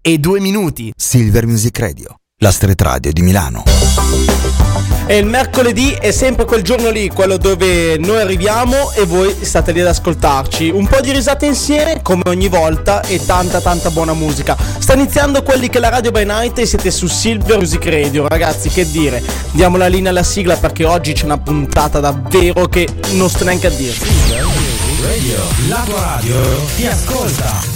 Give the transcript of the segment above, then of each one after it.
e 2 minuti. Silver Music Radio, la street radio di Milano. E il mercoledì è sempre quel giorno lì, quello dove noi arriviamo e voi state lì ad ascoltarci. Un po' di risate insieme, come ogni volta, e tanta tanta buona musica. Sta iniziando quelli che la Radio by Night e siete su Silver Music Radio. Ragazzi, che dire? Diamo la linea alla sigla perché oggi c'è una puntata davvero che non sto neanche a dire. Silver Music Radio, la tua radio ti ascolta.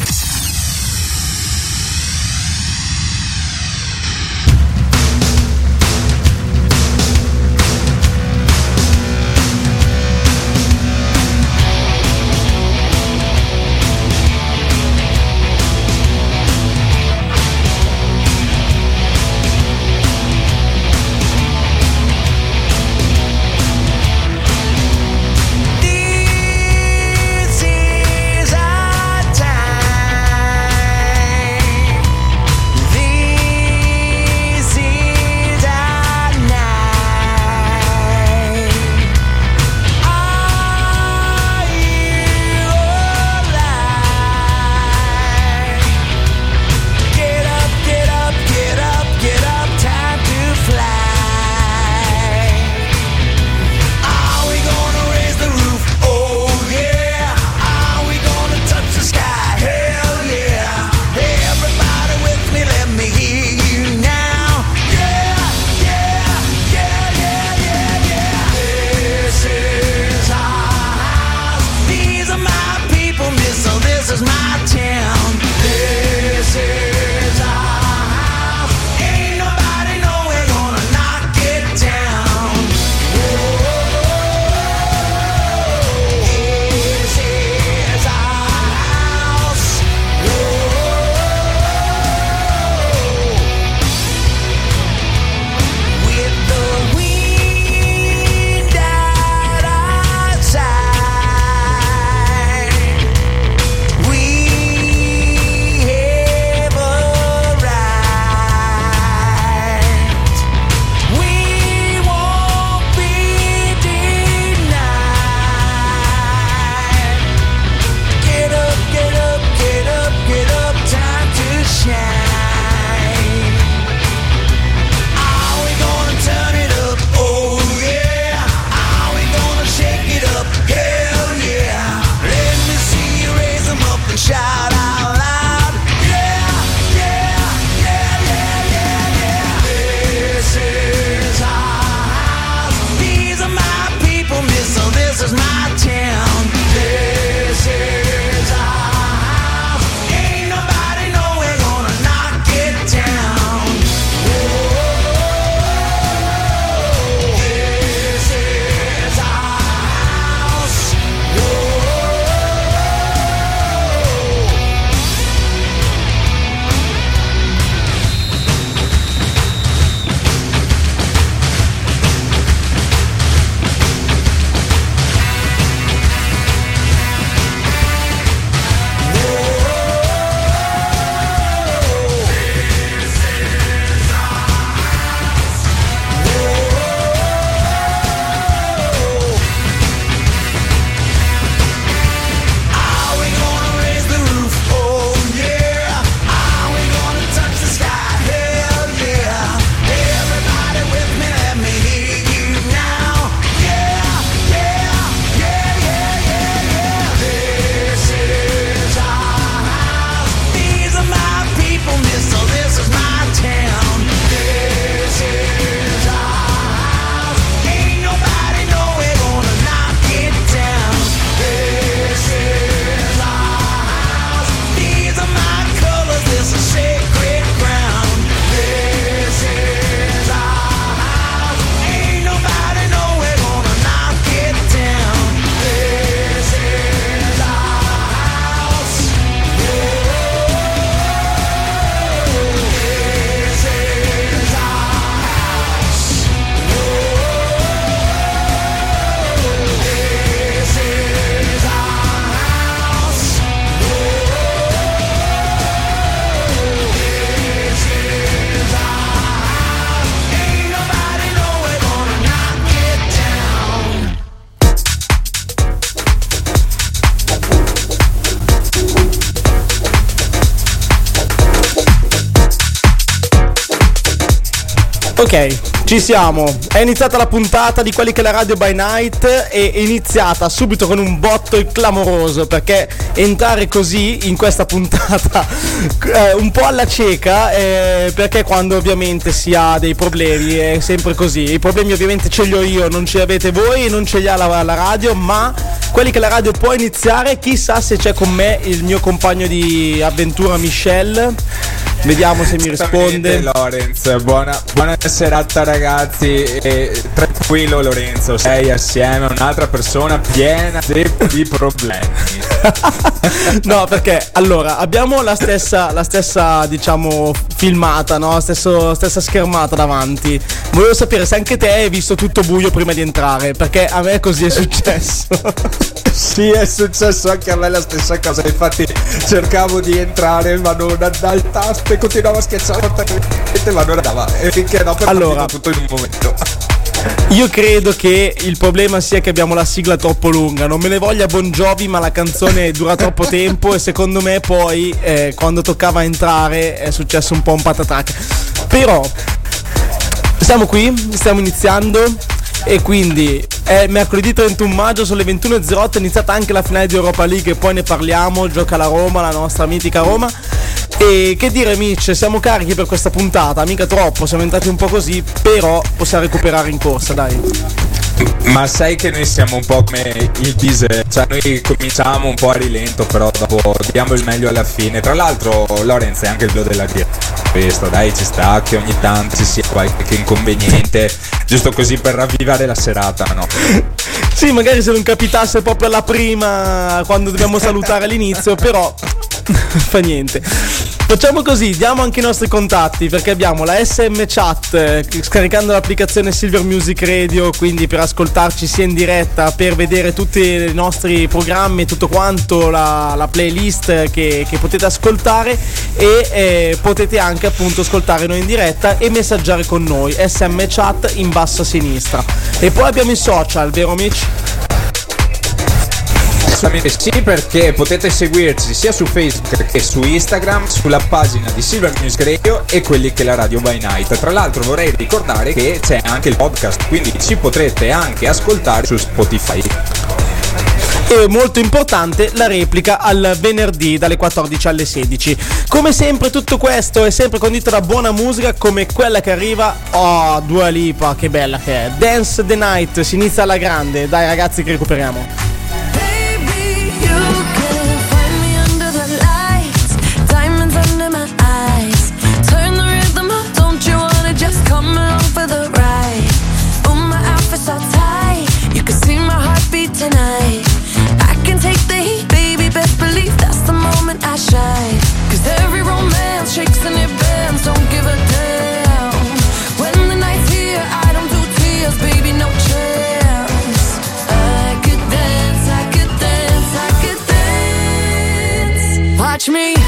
Ok, ci siamo. È iniziata la puntata di quelli che è la radio by night e è iniziata subito con un botto clamoroso perché entrare così in questa puntata eh, un po' alla cieca eh, perché quando ovviamente si ha dei problemi è sempre così. I problemi ovviamente ce li ho io, non ce li avete voi, non ce li ha la, la radio, ma quelli che la radio può iniziare, chissà se c'è con me il mio compagno di avventura Michelle. Vediamo se mi risponde. Lorenzo, buona, buona serata ragazzi. E tranquillo Lorenzo, sei assieme a un'altra persona piena di problemi. no, perché allora abbiamo la stessa, la stessa diciamo, filmata, no? Stesso, stessa schermata davanti. Volevo sapere se anche te hai visto tutto buio prima di entrare, perché a me così è successo. sì, è successo anche a me la stessa cosa. Infatti cercavo di entrare, ma non andava il tasto e continuava a schiacciare ma non andava e finché no per allora, tutto in un momento io credo che il problema sia che abbiamo la sigla troppo lunga. Non me ne voglia Bon Jovi, ma la canzone dura troppo tempo. E secondo me, poi, eh, quando toccava entrare, è successo un po' un patatrack. Però, siamo qui, stiamo iniziando. E quindi è mercoledì 31 maggio, sono le 21.08. È iniziata anche la finale di Europa League. E poi ne parliamo. Gioca la Roma, la nostra mitica Roma. E che dire Mitch, siamo carichi per questa puntata, mica troppo, siamo entrati un po' così, però possiamo recuperare in corsa, dai. Ma sai che noi siamo un po' come il diesel, cioè noi cominciamo un po' a rilento, però dopo diamo il meglio alla fine. Tra l'altro Lorenz è anche il blu della dieta. Questo dai ci sta che ogni tanto ci sia qualche inconveniente, giusto così per ravvivare la serata, no? Sì, magari se non capitasse proprio alla prima quando dobbiamo salutare all'inizio, però fa niente. Facciamo così, diamo anche i nostri contatti perché abbiamo la SM Chat eh, scaricando l'applicazione Silver Music Radio, quindi per ascoltarci sia in diretta, per vedere tutti i nostri programmi, tutto quanto, la, la playlist che, che, potete ascoltare e eh, potete anche appunto ascoltare noi in diretta e messaggiare con noi, SM Chat in basso a sinistra. E poi abbiamo i social, vero Mitch? Assolutamente sì, perché potete seguirci sia su Facebook che su Instagram, sulla pagina di Silver News Radio e quelli che la radio by night. Tra l'altro vorrei ricordare che c'è anche il podcast, quindi ci potrete anche ascoltare su Spotify e molto importante la replica al venerdì dalle 14 alle 16. Come sempre tutto questo è sempre condito da buona musica come quella che arriva, oh Dua Lipa, che bella che è. Dance the Night, si inizia alla grande, dai ragazzi che recuperiamo. touch me.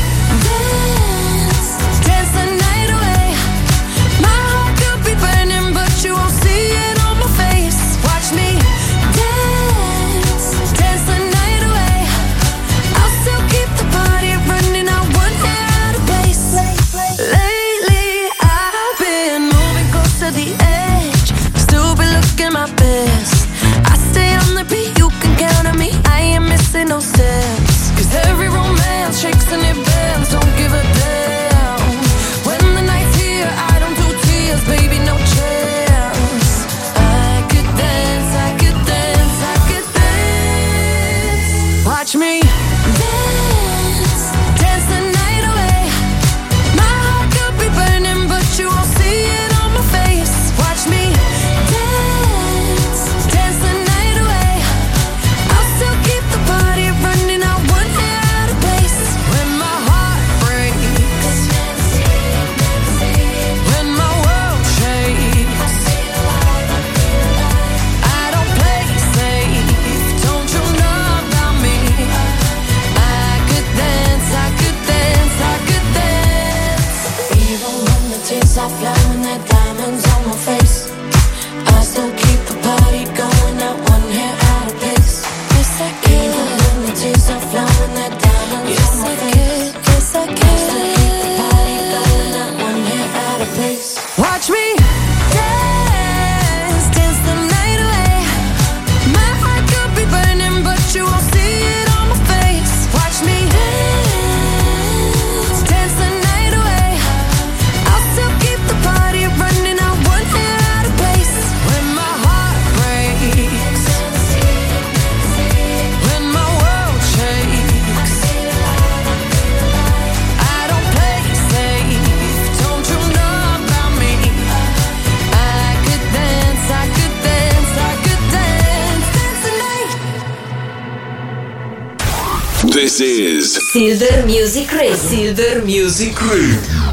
This is Silver Music Radio. Silver Music Radio.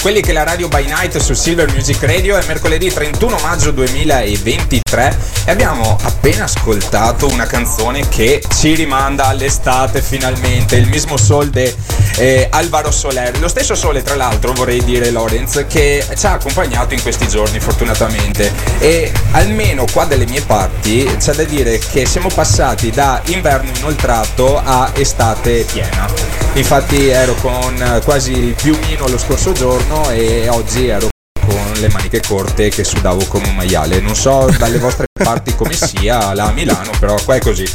Quelli che la radio by night su Silver Music Radio è mercoledì 31 maggio 2023 e abbiamo appena ascoltato una canzone che ci rimanda all'estate finalmente il mismo sol de eh, Alvaro Soler lo stesso sole tra l'altro vorrei dire Lorenz che ci ha accompagnato in questi giorni fortunatamente e almeno qua dalle mie parti c'è da dire che siamo passati da inverno inoltrato a estate piena infatti ero con quasi il piumino lo scorso giorno e oggi ero con le maniche corte che sudavo come un maiale. Non so dalle vostre parti come sia là a Milano, però qua è così.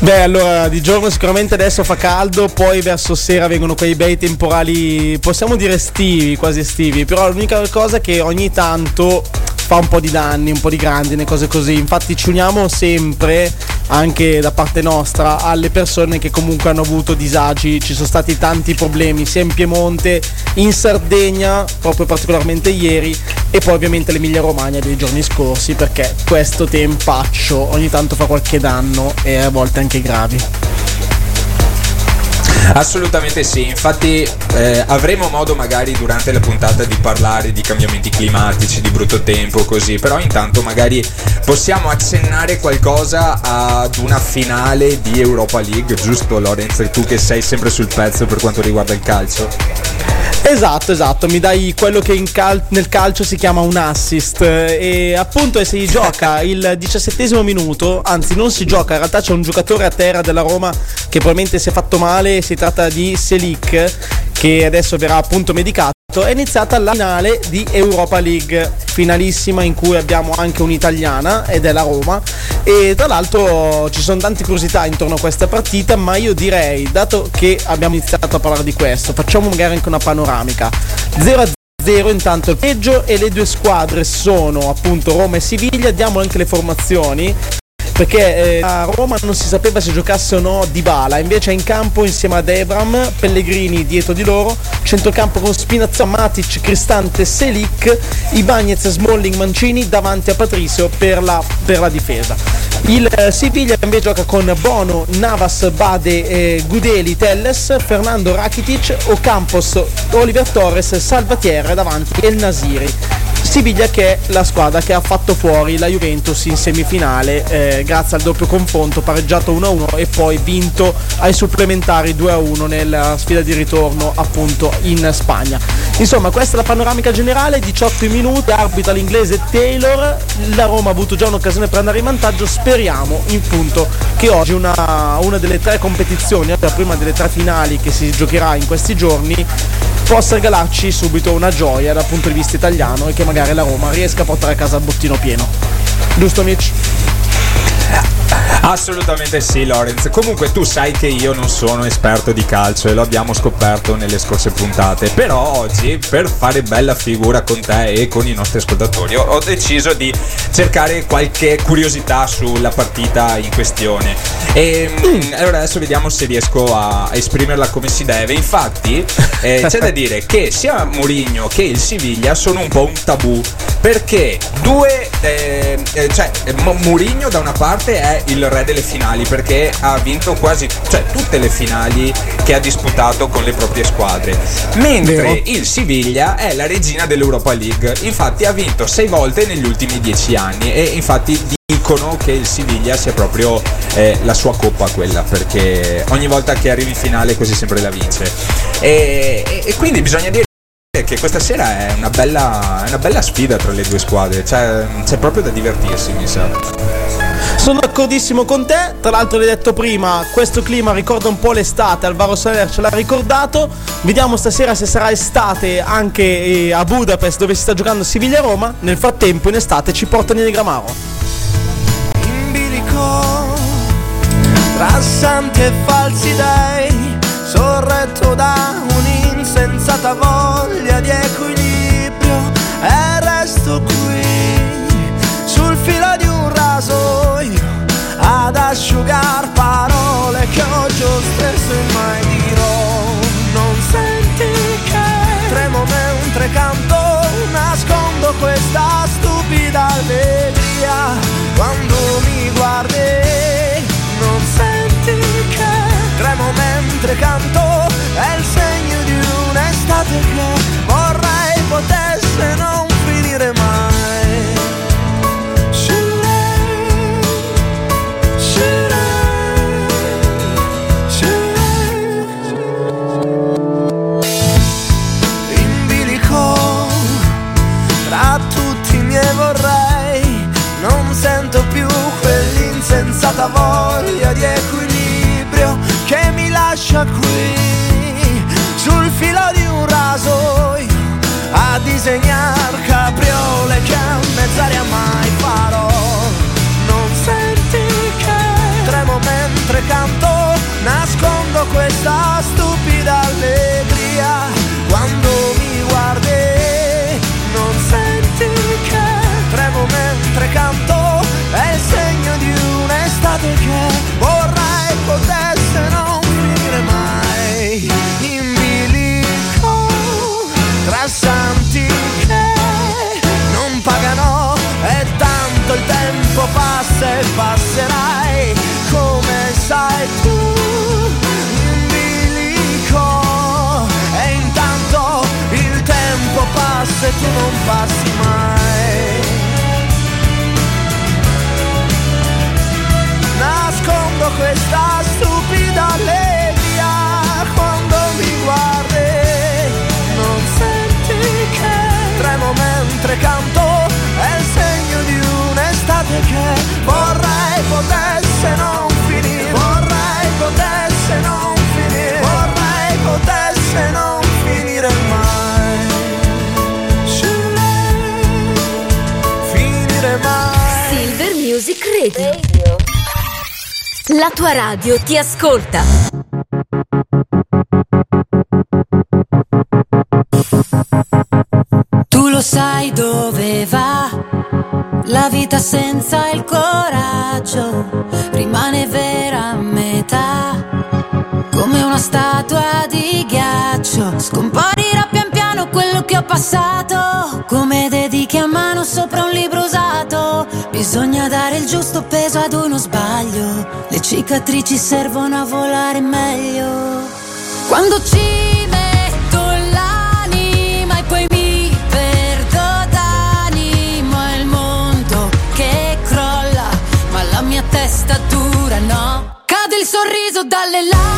Beh, allora di giorno sicuramente adesso fa caldo, poi verso sera vengono quei bei temporali, possiamo dire estivi, quasi estivi, però l'unica cosa è che ogni tanto fa un po' di danni, un po' di grandine, cose così. Infatti ci uniamo sempre, anche da parte nostra, alle persone che comunque hanno avuto disagi. Ci sono stati tanti problemi sia in Piemonte, in Sardegna, proprio particolarmente ieri, e poi ovviamente l'Emilia Romagna dei giorni scorsi, perché questo tempaccio ogni tanto fa qualche danno e a volte anche gravi. Assolutamente sì, infatti eh, avremo modo magari durante la puntata di parlare di cambiamenti climatici, di brutto tempo, così, però intanto magari possiamo accennare qualcosa ad una finale di Europa League, giusto Lorenzo? Tu che sei sempre sul pezzo per quanto riguarda il calcio? Esatto, esatto, mi dai quello che cal- nel calcio si chiama un assist e appunto si gioca il diciassettesimo minuto, anzi non si gioca, in realtà c'è un giocatore a terra della Roma che probabilmente si è fatto male, si tratta di Selic che adesso verrà appunto medicato è iniziata la finale di Europa League, finalissima in cui abbiamo anche un'italiana ed è la Roma. E tra l'altro ci sono tante curiosità intorno a questa partita, ma io direi, dato che abbiamo iniziato a parlare di questo, facciamo magari anche una panoramica. 0 a 0 intanto il peggio e le due squadre sono appunto Roma e Siviglia, diamo anche le formazioni perché eh, a Roma non si sapeva se giocasse o no Dybala, invece è in campo insieme ad Ebram, Pellegrini dietro di loro, centrocampo con Spinazza, Matic, Cristante, Selic, Ibagnez, Smalling, Mancini davanti a Patricio per la, per la difesa. Il eh, Siviglia invece gioca con Bono, Navas, Bade, eh, Gudeli, Telles, Fernando Rakitic, Ocampos, Oliver Torres, Salvatierra davanti e il Nasiri. Siviglia che è la squadra che ha fatto fuori la Juventus in semifinale eh, grazie al doppio confronto pareggiato 1-1 e poi vinto ai supplementari 2-1 nella sfida di ritorno appunto in Spagna. Insomma questa è la panoramica generale, 18 minuti, arbitra l'inglese Taylor, la Roma ha avuto già un'occasione per andare in vantaggio, speriamo in punto che oggi una, una delle tre competizioni, la prima delle tre finali che si giocherà in questi giorni, possa regalarci subito una gioia dal punto di vista italiano e che magari la Roma riesca a portare a casa il bottino pieno. Giusto Mitch? Assolutamente sì, Lorenz. Comunque tu sai che io non sono esperto di calcio e lo abbiamo scoperto nelle scorse puntate. Però oggi, per fare bella figura con te e con i nostri ascoltatori, ho, deciso di cercare qualche curiosità sulla partita in questione. E mm, allora adesso vediamo se riesco a esprimerla come si deve. Infatti, eh, c'è da dire che sia Mourinho che il Siviglia sono un po' un tabù. Perché due, eh, eh, cioè Mourinho da una parte è il re delle finali perché ha vinto quasi cioè, tutte le finali che ha disputato con le proprie squadre. Mentre Vero. il Siviglia è la regina dell'Europa League. Infatti ha vinto sei volte negli ultimi dieci anni e infatti dicono che il Siviglia sia proprio eh, la sua coppa quella perché ogni volta che arrivi in finale così sempre la vince. E, e- e quindi bisogna dire che questa sera è una bella, una bella sfida tra le due squadre, cioè, c'è proprio da divertirsi mi sa. Sono d'accordissimo con te, tra l'altro l'hai detto prima, questo clima ricorda un po' l'estate, Alvaro Soler ce l'ha ricordato, vediamo stasera se sarà estate anche eh, a Budapest dove si sta giocando Siviglia-Roma, nel frattempo in estate ci portano in Gramaro. in bilico tra santi e falsi dei sorretto da un'insensata voglia di equilibrio asciugar parole che oggi ho stesso e mai dirò. Non senti che tremo mentre canto nascondo questa stupida allegria quando mi guardi. Non senti che tremo mentre canto è il segno di un'estate che vorrei potesse non voglia di equilibrio che mi lascia qui sul filo di un rasoio a disegnar capriole che a mezz'aria mai farò. Non senti che tremo mentre canto nascondo questa stupida allegria che vorrei potesse non finire mai. In bilico tra santi che non pagano e tanto il tempo passa e passerai. Come sai tu in bilico e intanto il tempo passa e tu non passi mai questa stupida allegria quando mi guardi. Non senti che tremo mentre canto è il segno di un'estate che vorrei potesse non finire. Vorrei potesse non finire. Vorrei potesse non finire mai. Finire mai. Silver Music Radio. La tua radio ti ascolta. Tu lo sai dove va la vita senza il coraggio, rimane vera a metà, come una statua di ghiaccio. Scomparirà pian piano quello che ho passato, come dedichi a mano sopra un libro usato. Bisogna dare il giusto peso ad uno sbaglio, le cicatrici servono a volare meglio. Quando ci metto l'anima e poi mi perdo d'animo è il mondo che crolla, ma la mia testa dura no. Cade il sorriso dalle labbra,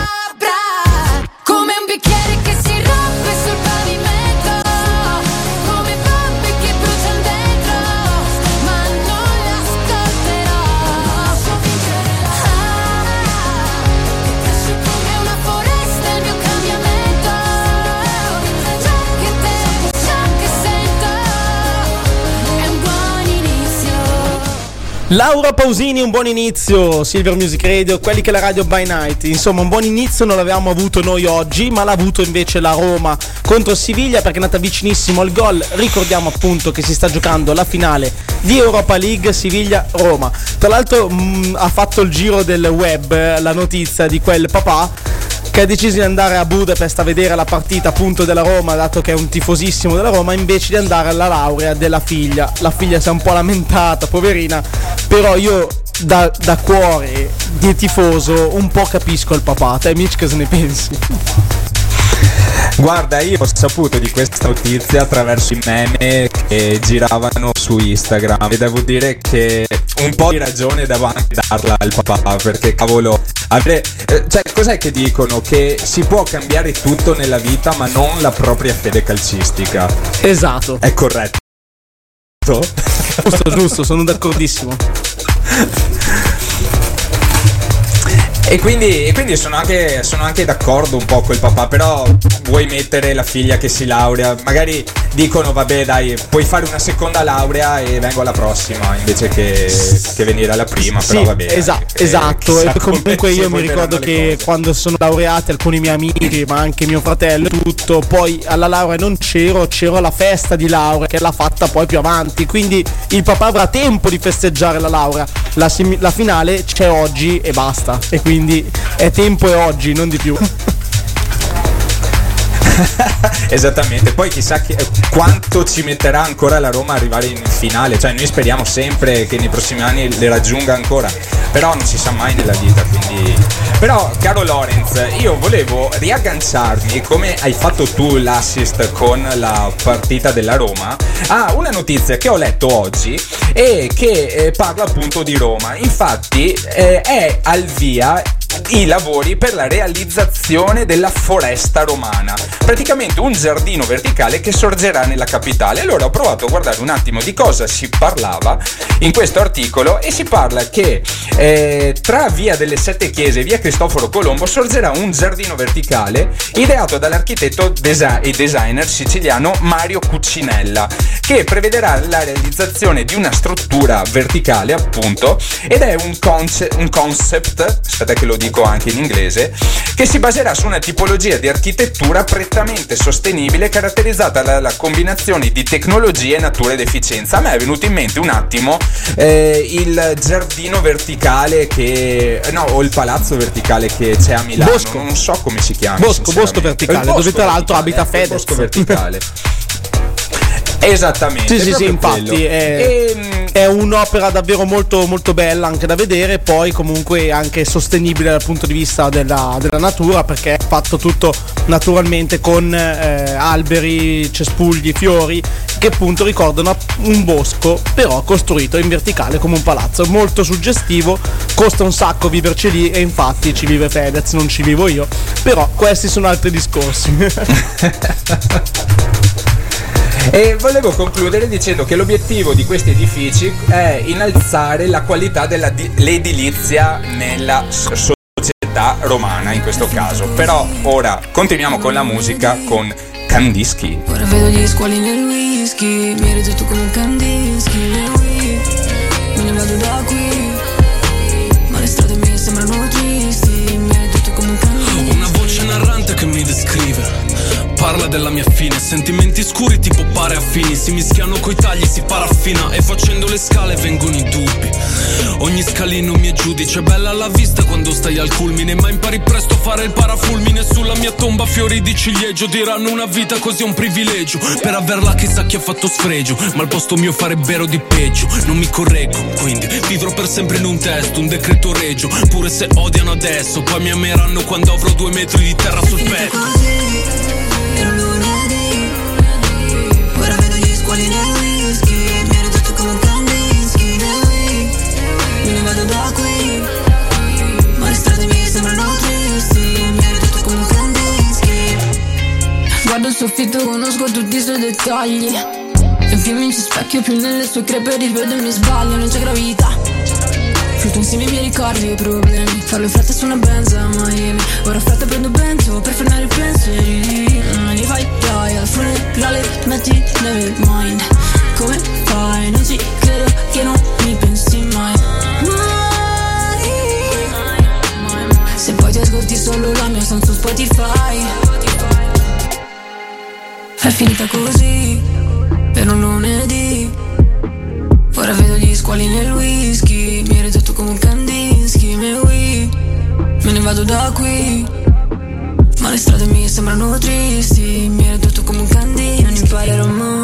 Laura Pausini, un buon inizio, Silver Music Radio, quelli che la radio by night. Insomma, un buon inizio non l'avevamo avuto noi oggi, ma l'ha avuto invece la Roma contro Siviglia perché è andata vicinissimo al gol. Ricordiamo appunto che si sta giocando la finale di Europa League Siviglia-Roma. Tra l'altro mh, ha fatto il giro del web eh, la notizia di quel papà che ha deciso di andare a Budapest a vedere la partita appunto della Roma, dato che è un tifosissimo della Roma, invece di andare alla laurea della figlia. La figlia si è un po' lamentata, poverina, però io da, da cuore di tifoso un po' capisco il papà. Te Mitch cosa ne pensi? Guarda, io ho saputo di questa notizia attraverso i meme che giravano su Instagram e devo dire che un po' di ragione devo anche darla al papà perché cavolo, avere, eh, cioè cos'è che dicono? Che si può cambiare tutto nella vita ma non la propria fede calcistica. Esatto. È corretto? Giusto, giusto, sono d'accordissimo. E quindi, e quindi sono, anche, sono anche d'accordo un po' col papà, però vuoi mettere la figlia che si laurea, magari dicono vabbè dai, puoi fare una seconda laurea e vengo alla prossima invece che, che venire alla prima, però Sì, vabbè. esa- eh, esatto. E comunque io mi ricordo che quando sono laureati alcuni miei amici, ma anche mio fratello tutto, poi alla laurea non c'ero, c'ero alla festa di laurea che l'ha fatta poi più avanti. Quindi il papà avrà tempo di festeggiare la laurea. La, sim- la finale c'è oggi e basta. E quindi è tempo e oggi, non di più. Esattamente, poi chissà che- quanto ci metterà ancora la Roma a arrivare in finale, cioè noi speriamo sempre che nei prossimi anni le raggiunga ancora, però non si sa mai nella vita, quindi... Però caro Lorenz, io volevo riagganciarmi, come hai fatto tu l'assist con la partita della Roma, a una notizia che ho letto oggi e che eh, parla appunto di Roma. Infatti eh, è al via i lavori per la realizzazione della foresta romana, praticamente un giardino verticale che sorgerà nella capitale. Allora ho provato a guardare un attimo di cosa si parlava in questo articolo e si parla che eh, tra via delle Sette Chiese e via Cristoforo Colombo sorgerà un giardino verticale ideato dall'architetto desi- e designer siciliano Mario Cuccinella che prevederà la realizzazione di una struttura verticale appunto ed è un, conce- un concept, aspetta che lo dico anche in inglese, che si baserà su una tipologia di architettura prettamente sostenibile caratterizzata dalla combinazione di tecnologie, natura ed efficienza. A me è venuto in mente un attimo eh, il giardino verticale che... no, o il palazzo verticale che c'è a Milano, Bosco. non so come si chiama. Bosco. Bosco verticale, bosco dove tra l'altro abita il Fedez. Bosco verticale. Esattamente. Sì, sì, sì, infatti è, Ehm, è un'opera davvero molto, molto bella anche da vedere, poi comunque anche sostenibile dal punto di vista della, della natura perché è fatto tutto naturalmente con eh, alberi, cespugli, fiori che appunto ricordano un bosco però costruito in verticale come un palazzo, molto suggestivo, costa un sacco viverci lì e infatti ci vive Fedez, non ci vivo io, però questi sono altri discorsi. E volevo concludere dicendo che l'obiettivo di questi edifici è innalzare la qualità dell'edilizia nella so- società romana in questo caso. Però ora continuiamo con la musica con Kandinsky. Ora vedo gli squali nel whisky Mi rigetto come un Kandinsky. Me ne vado da qui Ma le strade mi sembrano tristi Mi rigetto come un Kandinsky Una voce narrante che mi descrive. Parla della mia fine, sentimenti scuri tipo pare affini Si mischiano coi tagli, si paraffina. E facendo le scale vengono i dubbi. Ogni scalino mi è giudice, bella alla vista quando stai al culmine. Ma impari presto a fare il parafulmine. Sulla mia tomba fiori di ciliegio. Diranno una vita così è un privilegio. Per averla chissà chi ha fatto sfregio. Ma al posto mio farebbero di peggio. Non mi correggo, quindi vivrò per sempre in un testo Un decreto regio, pure se odiano adesso Poi mi ameranno quando avrò due metri di terra sul petto squali nel whisky Mi rigetto come un Kandinsky nel whisky. Me ne vado da qui Ma le strade mi sembrano tristi Mi rigetto come un Kandinsky. Guardo il soffitto, conosco tutti i suoi dettagli. E più mi ci specchio, più nelle sue crepe rivedo i miei sbagli Non c'è gravità. Flutto insieme ai miei ricordi e i problemi. Farlo in fretta su una benza a Miami Ora fretta prendo vento per frenare i pensieri. Non li fai dai al funerale metti nel mind. Come fai? Non ci credo che non mi pensi mai. Mai Se poi ti ascolti solo la mia sound su Spotify. È finita così Per un lunedì. Ora vedo gli squali nel whisky. Mi rigetto come un Kandinsky Me, oui, me ne vado da qui Ma le strade mi sembrano tristi Mi ridotto come un Kandinsky Non imparerò mai.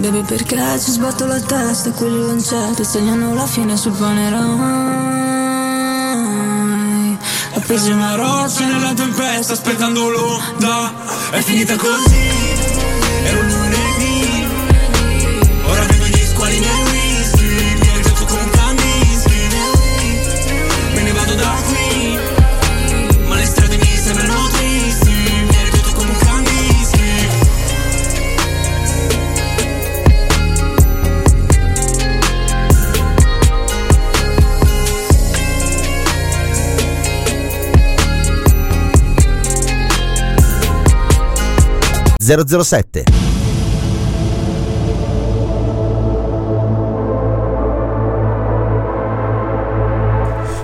Baby perché ci sbatto la testa E quelli lancette segnano la fine sul panerai Appesi una roccia nella tempesta Aspettando l'onda È finita così 007.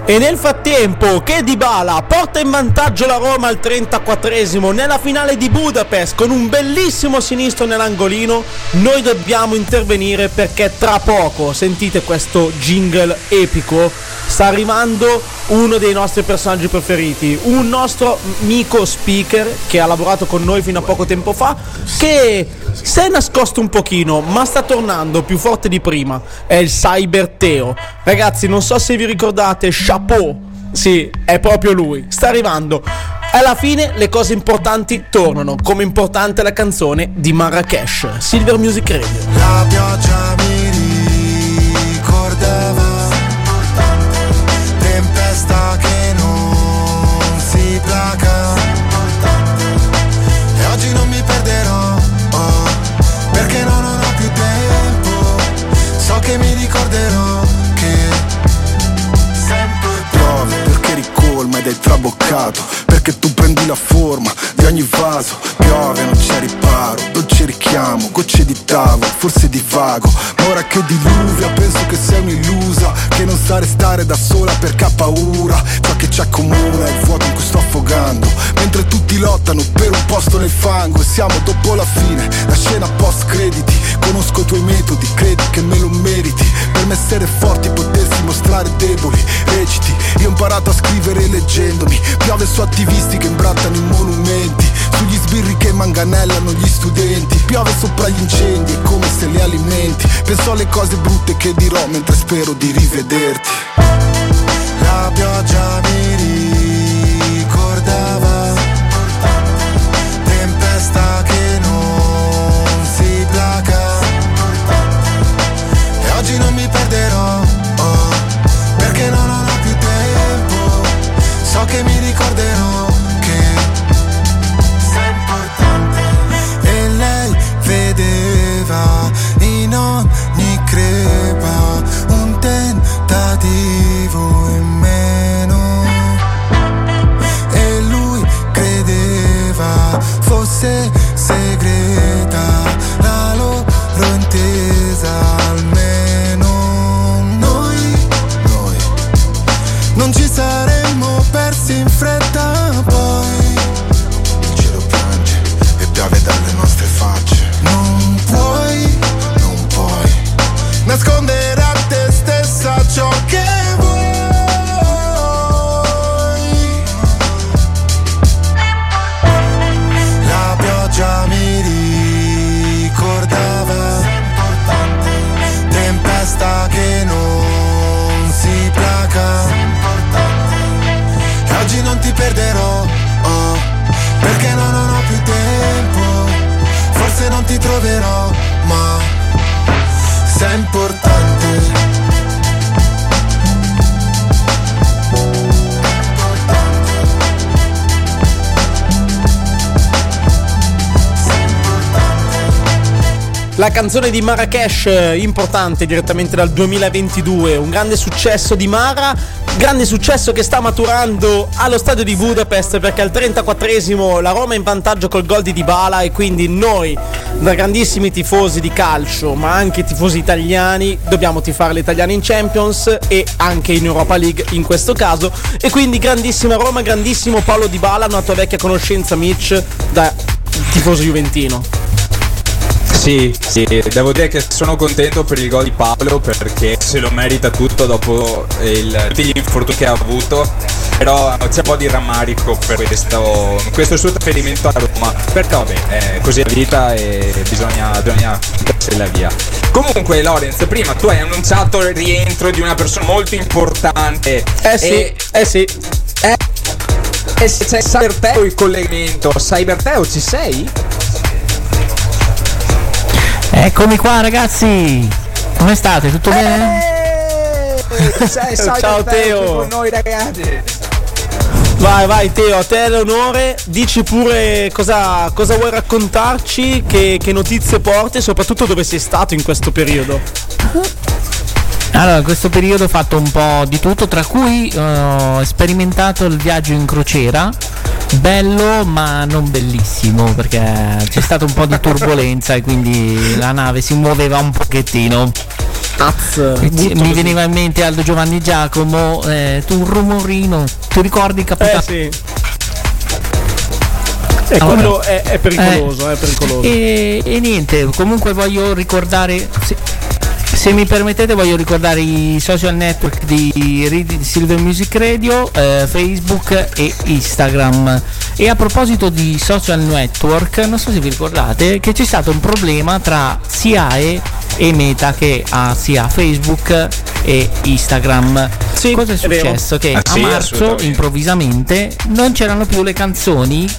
E nel frattempo che Dybala porta in vantaggio la Roma al 34esimo nella finale di Budapest con un bellissimo sinistro nell'angolino, noi dobbiamo intervenire perché tra poco, sentite questo jingle epico, sta arrivando uno dei nostri personaggi preferiti, un nostro amico speaker che ha lavorato con noi fino a poco tempo fa, che si è nascosto un pochino, ma sta tornando più forte di prima. È il Cyber Teo. Ragazzi, non so se vi ricordate, Chapeau. Sì, è proprio lui. Sta arrivando. Alla fine le cose importanti tornano, come importante la canzone di Marrakesh, Silver Music Radio. La pioggia mi ricordava Tempesta che non si placa. E oggi non mi perderò oh, Perché no, non ho più tempo. So che mi ricorderò Che sempre Piove perché ricolma ed è traboccato. Perché tu prendi la forma di ogni vaso Piove non c'è riparo, dolce richiamo Gocce di tavolo, forse di vago. Ma ora che diluvia penso che sei un'illusa Che non sa restare da sola perché ha paura. Ciò che ci accomuna è il vuoto in cui sto affogando. Mentre tutti lottano per un posto nel fango E siamo dopo la fine, la scena post crediti. Conosco i tuoi metodi, credi che me lo meriti. Per me essere forti potersi mostrare deboli Reciti, io ho imparato a scrivere leggendomi. Piove su attivisti che imbrattano i monumenti Sugli sbirri che manganellano gli studenti. Piove sopra gli incendi, è come se li alimenti. Penso alle cose brutte che dirò mentre spero di rivederti. La pioggia mi canzone di Marrakesh, eh, importante direttamente dal 2022, un grande successo di Mara, grande successo che sta maturando allo stadio di Budapest perché al 34esimo la Roma è in vantaggio col gol di Dybala e quindi noi, da grandissimi tifosi di calcio, ma anche tifosi italiani, dobbiamo tifare l'Italiano in Champions e anche in Europa League in questo caso e quindi grandissima Roma, grandissimo Paolo Dybala, una tua vecchia conoscenza Mitch da tifoso juventino. Sì, sì, devo dire che sono contento per il gol di Paolo perché se lo merita tutto dopo il, tutti gli infortuni che ha avuto. Però c'è un po' di rammarico per questo, questo suo trasferimento a Roma. Però vabbè, è così la vita e bisogna, bisogna la via. Comunque, Lorenz, prima tu hai annunciato il rientro di una persona molto importante. Eh sì, E- eh sì. eh, e se c'è Cyberteo il collegamento, Cyberteo ci sei? Eccomi qua ragazzi! Come state? Tutto bene? Eh, sei Ciao, Teo. con noi ragazzi. Vai, vai Teo, a te l'onore, dici pure cosa, cosa vuoi raccontarci, che, che notizie porti e soprattutto dove sei stato in questo periodo. Allora, in questo periodo ho fatto un po' di tutto, tra cui eh, ho sperimentato il viaggio in crociera. Bello ma non bellissimo perché c'è stata un po' di turbolenza e quindi la nave si muoveva un pochettino. Az, Mi, così. veniva in mente Aldo Giovanni Giacomo, eh, tu un rumorino, ti ricordi Eh capitano? sì. E Allora. quello è, è pericoloso, è pericoloso. E, e niente, comunque voglio ricordare. Sì, Se mi permettete voglio ricordare i social network di Silver Music Radio, eh, Facebook e Instagram. E a proposito di social network, non so se vi ricordate che c'è stato un problema tra SIAE e Meta che ha sia Facebook e Instagram. Cosa è è successo? Che Ah, a sì, marzo improvvisamente non c'erano più le canzoni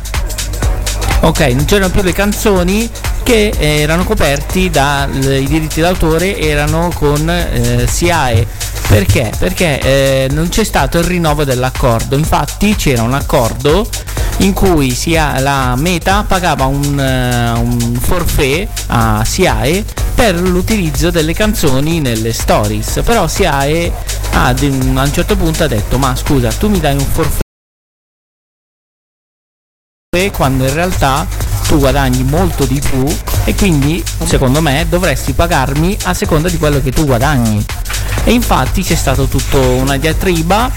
Ok, non c'erano più le canzoni che eh, erano coperti dai diritti d'autore erano con eh, SIAE. Perché? Perché eh, non c'è stato il rinnovo dell'accordo. Infatti c'era un accordo in cui sia la Meta pagava un, eh, un forfait a SIAE per l'utilizzo delle canzoni nelle stories. Però SIAE ha, a un certo punto ha detto ma scusa tu mi dai un forfait quando in realtà tu guadagni molto di più e quindi secondo me dovresti pagarmi a seconda di quello che tu guadagni. E infatti c'è stato tutto una diatriba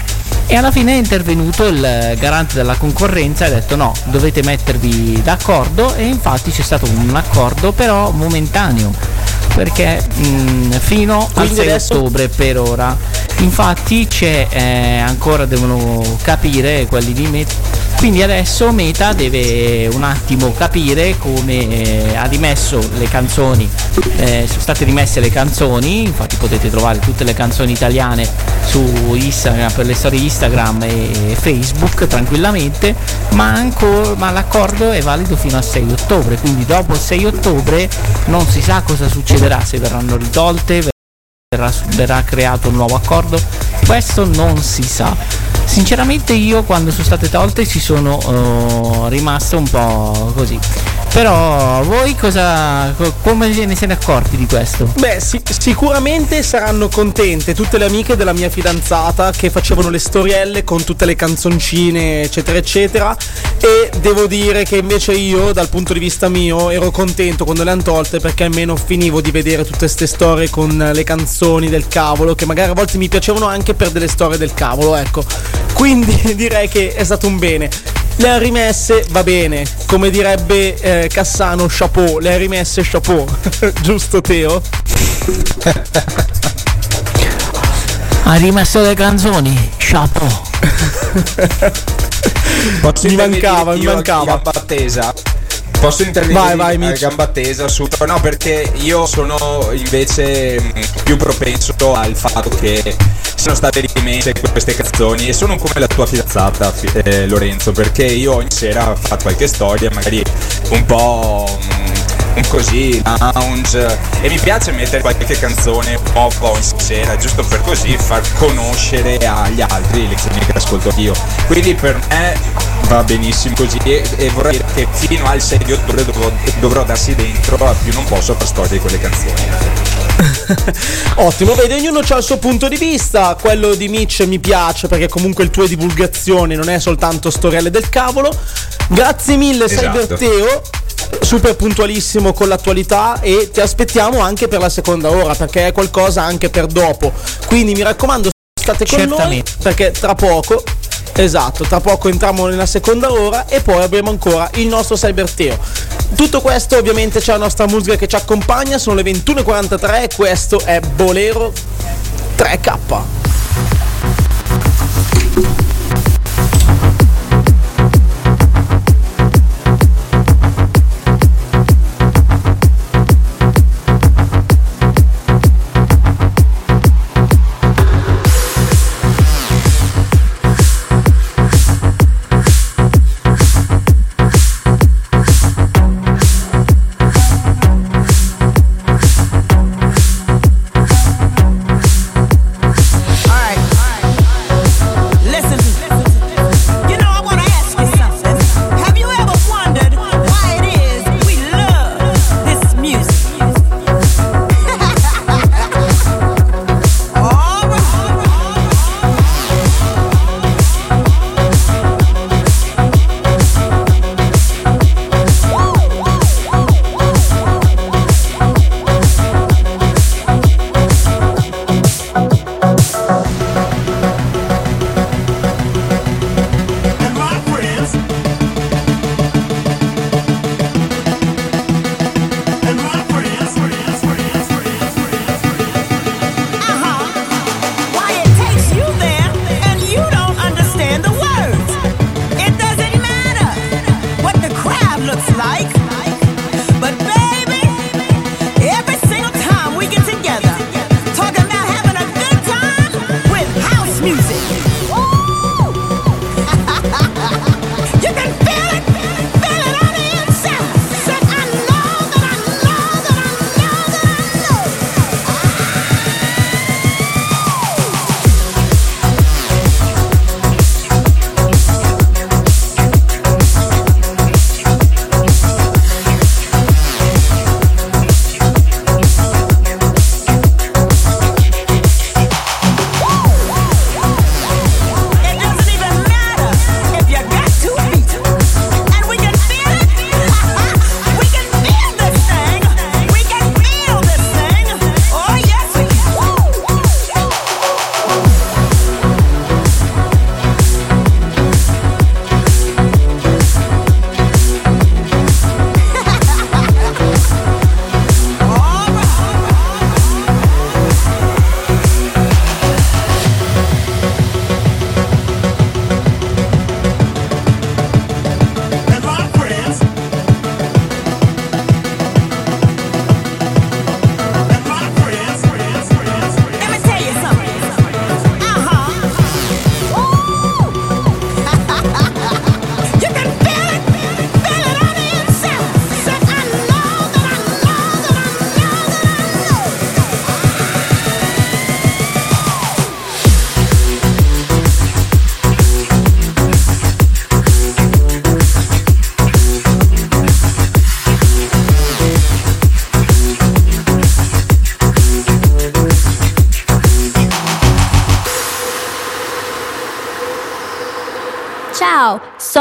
e alla fine è intervenuto il garante della concorrenza e ha detto no, dovete mettervi d'accordo. E infatti c'è stato un accordo però momentaneo perché mh, fino Quindi al 6 adesso- ottobre per ora. Infatti c'è eh, ancora devono capire quelli di Meta quindi adesso Meta deve un attimo capire come eh, ha rimesso le canzoni eh, sono state rimesse le canzoni infatti potete trovare tutte le canzoni italiane su Instagram per le storie Instagram e Facebook tranquillamente ma, ancora, ma l'accordo è valido fino al 6 ottobre quindi dopo il 6 ottobre non si sa cosa succederà se verranno ritolte verrà, verrà creato un nuovo accordo questo non si sa. Sinceramente io quando sono state tolte ci sono eh, rimasto un po' così. Però voi cosa co- come ne siete accorti di questo? Beh, si- sicuramente saranno contente tutte le amiche della mia fidanzata che facevano le storielle con tutte le canzoncine, eccetera, eccetera. E devo dire che invece io, dal punto di vista mio, ero contento quando le hanno tolte perché almeno finivo di vedere tutte queste storie con le canzoni del cavolo, che magari a volte mi piacevano anche per delle storie del cavolo, ecco. Quindi direi che è stato un bene. Le ha rimesse, va bene, come direbbe eh, Cassano, chapeau, le ha rimesse chapeau, giusto Teo? ha rimesso le canzoni chapeau Mi mancava, mi mancava. gamba tesa? Posso intervenire Vai, vai, a Mitch. gamba tesa su No, perché io sono invece mh, più propenso al fatto che siano state rimesse queste canzoni e sono come la tua fidanzata fi- eh, Lorenzo, perché io ogni sera faccio qualche storia, magari un po' un così, lounge e mi piace mettere qualche canzone un po' ogni sera, giusto per così far conoscere agli altri le canzoni che ascolto io. Quindi per me va benissimo così e, e vorrei dire che fino al 6 di ottobre dovrò, dovrò darsi dentro a più non posso per storia di quelle canzoni. Ottimo, vedi, ognuno ha il suo punto di vista. Quello di Mitch mi piace perché comunque il tuo è divulgazione, non è soltanto storielle del cavolo. Grazie mille, Esatto. Cyberteo. Super puntualissimo con l'attualità e ti aspettiamo anche per la seconda ora perché è qualcosa anche per dopo. Quindi mi raccomando, state con noi Certamente. perché tra poco Esatto, tra poco entriamo nella seconda ora e poi abbiamo ancora il nostro Cyberteo. Tutto questo ovviamente c'è la nostra musica che ci accompagna, sono le 21.43 e questo è Bolero 3K.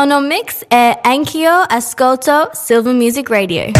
Ciao, sono Mix e anch'io ascolto Silver Music Radio.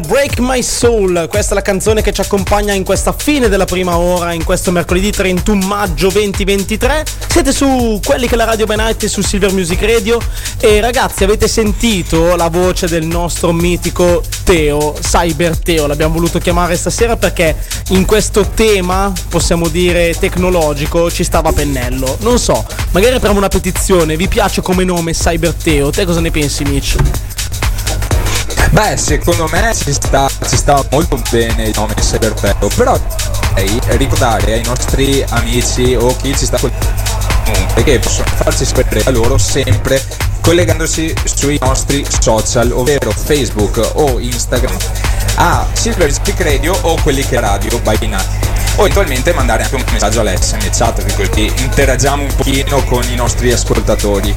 Break My Soul, questa è la canzone che ci accompagna in questa fine della prima ora, in questo mercoledì 31 maggio 2023. Siete su quelli che la Radio by Night e su Silver Music Radio e ragazzi avete sentito la voce del nostro mitico Teo, Cyber Teo, l'abbiamo voluto chiamare stasera perché in questo tema, possiamo dire tecnologico, ci stava pennello. Non so, magari apriamo una petizione, vi piace come nome Cyber Teo? Te cosa ne pensi Mitch? Beh, secondo me ci sta, ci sta molto bene il nome Cyberpero, però vorrei ricordare ai nostri amici o chi ci sta comunque che possono farci sapere a loro sempre collegandosi sui nostri social, ovvero Facebook o Instagram a Silver Speak Radio o quelli che radio by Night. O eventualmente mandare anche un messaggio all'SM chat, così interagiamo un pochino con i nostri ascoltatori.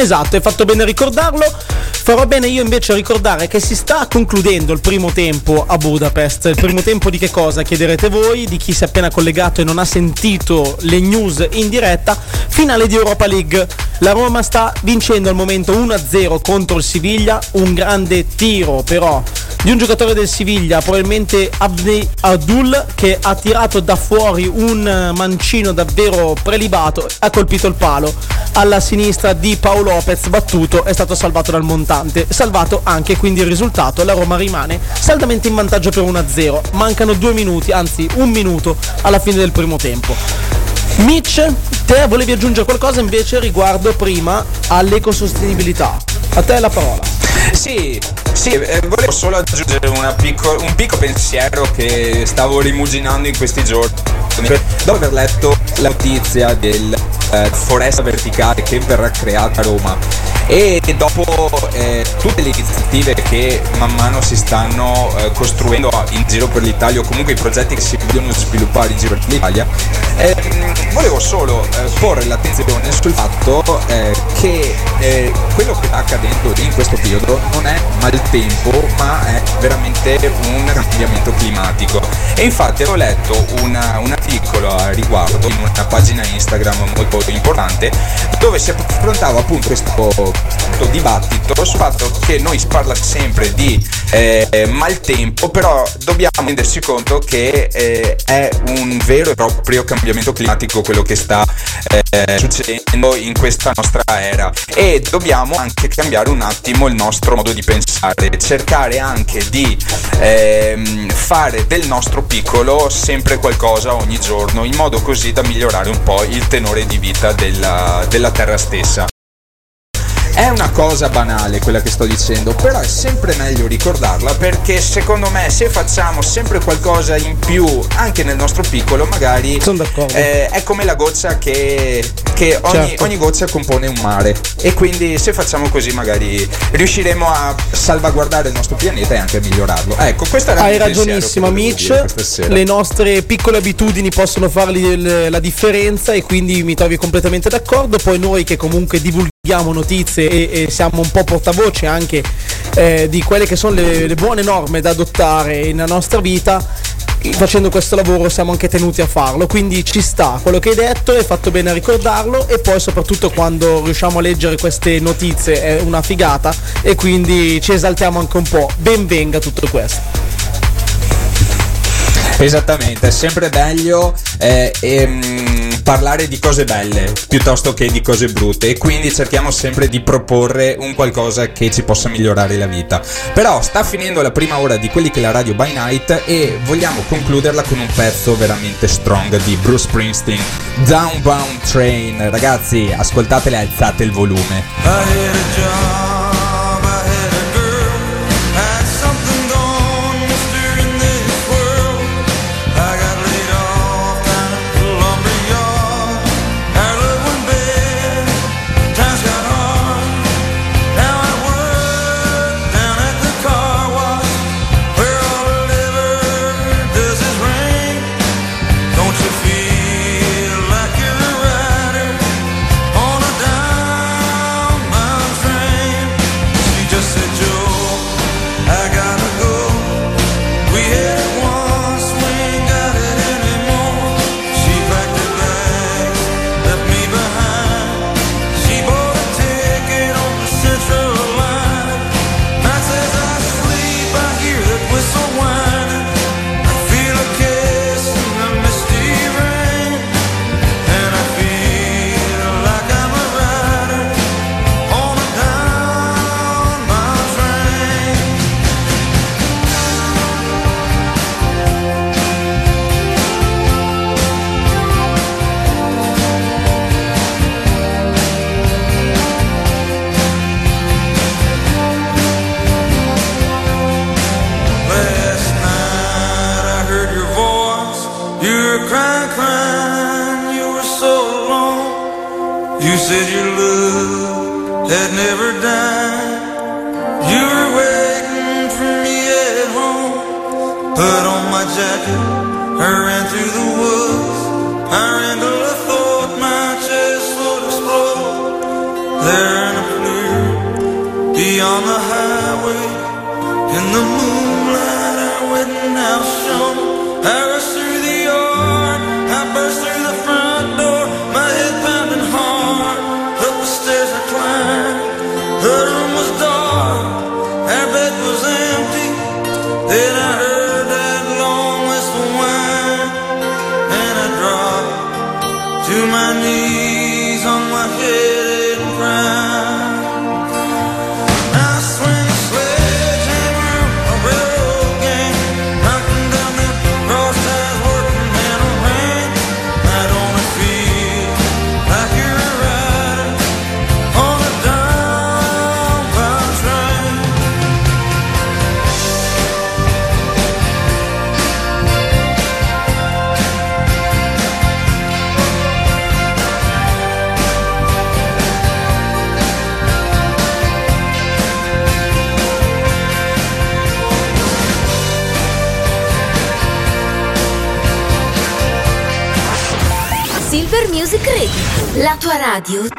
Esatto, hai fatto bene ricordarlo. Farò bene io invece a ricordare che si sta concludendo il primo tempo a Budapest. Il primo tempo di che cosa? Chiederete voi, di chi si è appena collegato e non ha sentito le news in diretta. Finale di Europa League. La Roma sta vincendo al momento 1-0 contro il Siviglia. Un grande tiro però di un giocatore del Siviglia, probabilmente Abdi Adul, che ha tirato da fuori un mancino davvero prelibato, ha colpito il palo alla sinistra di Paolo Lopez, battuto, è stato salvato dal montante, salvato anche quindi il risultato, la Roma rimane saldamente in vantaggio per 1-0, mancano due minuti, anzi un minuto alla fine del primo tempo. Mitch, te volevi aggiungere qualcosa invece riguardo prima all'ecosostenibilità. A te la parola. Sì, sì, eh, volevo solo aggiungere picco- un piccolo pensiero che stavo rimuginando in questi giorni. Dopo aver letto la notizia del eh, foresta verticale che verrà creata a Roma e dopo eh, tutte le iniziative che man mano si stanno eh, costruendo in giro per l'Italia o comunque i progetti che si vogliono sviluppare in giro per l'Italia, ehm, volevo solo eh, porre l'attenzione sul fatto eh, che eh, quello che sta accadendo in questo periodo non è maltempo ma è veramente un cambiamento climatico. E infatti avevo letto una- un articolo a riguardo in una pagina Instagram molto importante dove si affrontava appunto questo, questo dibattito sul fatto che noi si parla sempre di eh, maltempo però dobbiamo renderci conto che eh, è un vero e proprio cambiamento climatico quello che sta eh, succedendo in questa nostra era. E dobbiamo anche cambiare un attimo il nostro modo di pensare cercare anche di ehm, fare del nostro piccolo sempre qualcosa ogni giorno in modo così da migliorare un po' il tenore di vita della, della terra stessa è una cosa banale quella che sto dicendo, però è sempre meglio ricordarla perché secondo me se facciamo sempre qualcosa in più anche nel nostro piccolo, magari eh, è come la goccia che, che ogni, Certo. ogni goccia compone un mare. E quindi se facciamo così magari riusciremo a salvaguardare il nostro pianeta e anche a migliorarlo. Ecco, questo era il Hai questa Mitch, le nostre piccole abitudini possono farli il- la differenza e quindi mi trovi completamente d'accordo, poi noi che comunque divulghiamo notizie e, e siamo un po' portavoce anche eh, di quelle che sono le, le buone norme da adottare nella nostra vita, facendo questo lavoro siamo anche tenuti a farlo, quindi ci sta quello che hai detto, hai fatto bene a ricordarlo e poi soprattutto quando riusciamo a leggere queste notizie è una figata e quindi ci esaltiamo anche un po'. Ben venga tutto questo. Esattamente, è sempre meglio eh, ehm, parlare di cose belle piuttosto che di cose brutte e quindi cerchiamo sempre di proporre un qualcosa che ci possa migliorare la vita. Però sta finendo la prima ora di quelli che è la radio by night e vogliamo concluderla con un pezzo veramente strong di Bruce Springsteen, Downbound Train. Ragazzi, ascoltatele e alzate il volume.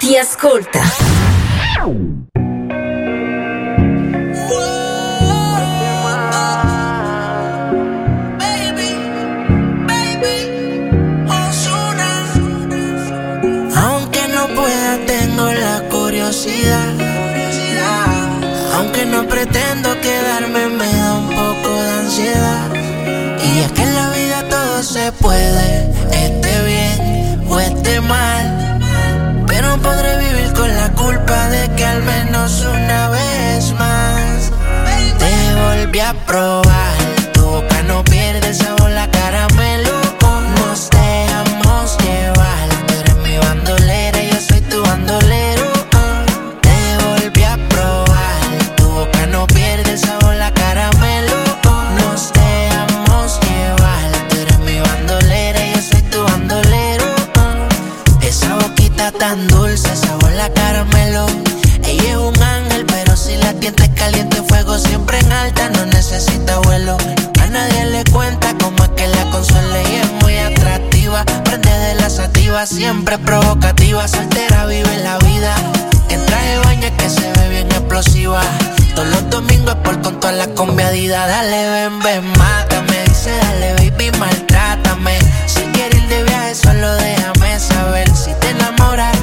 Ti ascolta. Aunque no pueda, tengo la curiosidad. Aunque no pretendo quedarme, me da un poco de ansiedad. Y es que en la vida todo se puede, esté bien o esté mal. Culpa de que al menos una vez más te volví a probar. Tu boca siempre provocativa, soltera, vive la vida. En traje de baño que se ve bien explosiva. Todos los domingos por con toda la conviadida. Dale, ven, ven, mátame. Dice, dale, baby, maltrátame. Si quieres ir de viaje, solo déjame saber. Si te enamoras,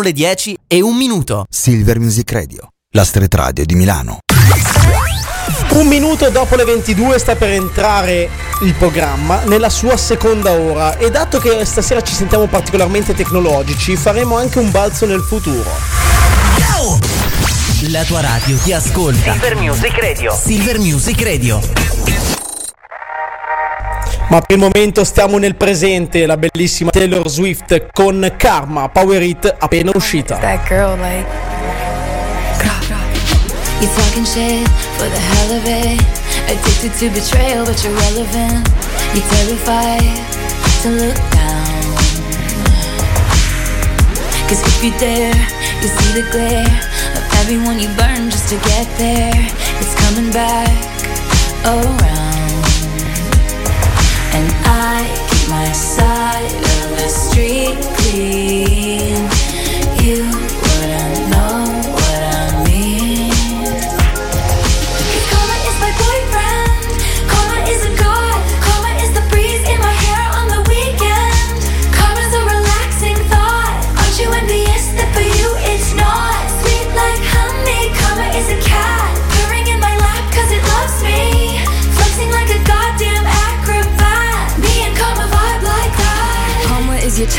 Sono le 10 e un minuto. Silver Music Radio, la street radio di Milano. Un minuto dopo le 22 sta per entrare il programma nella sua seconda ora e dato che stasera ci sentiamo particolarmente tecnologici faremo anche un balzo nel futuro. La tua radio ti ascolta. Silver Music Radio. Silver Music Radio. Ma per il momento stiamo nel presente, la bellissima Taylor Swift con Karma, Power It appena uscita. That girl, like. Cause if you dare, you see the glare of everyone you burn just to get there. It's coming back around. I keep my side of the street clean. You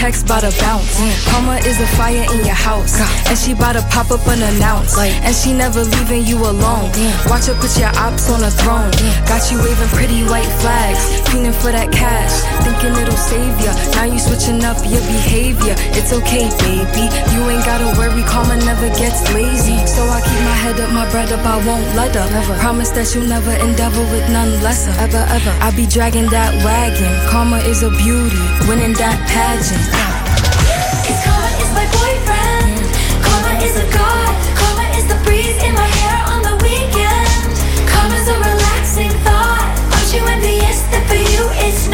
checks bout to bounce. Karma is a fire in your house, and she bout to pop up unannounced. And she never leaving you alone. Watch her put your ops on a throne. Got you waving pretty white flags, feeling for that cash, thinking it'll save ya. Now you switching up your behavior. It's okay, baby. You ain't gotta worry, karma never gets lazy. So I keep my head up, my bread up, I won't let up. Never. Promise that you'll never endeavor with none lesser. Ever, ever. I be dragging that wagon. Karma is a beauty, winning that pageant. Karma is my boyfriend. Karma is a god. Karma is the breeze in my hair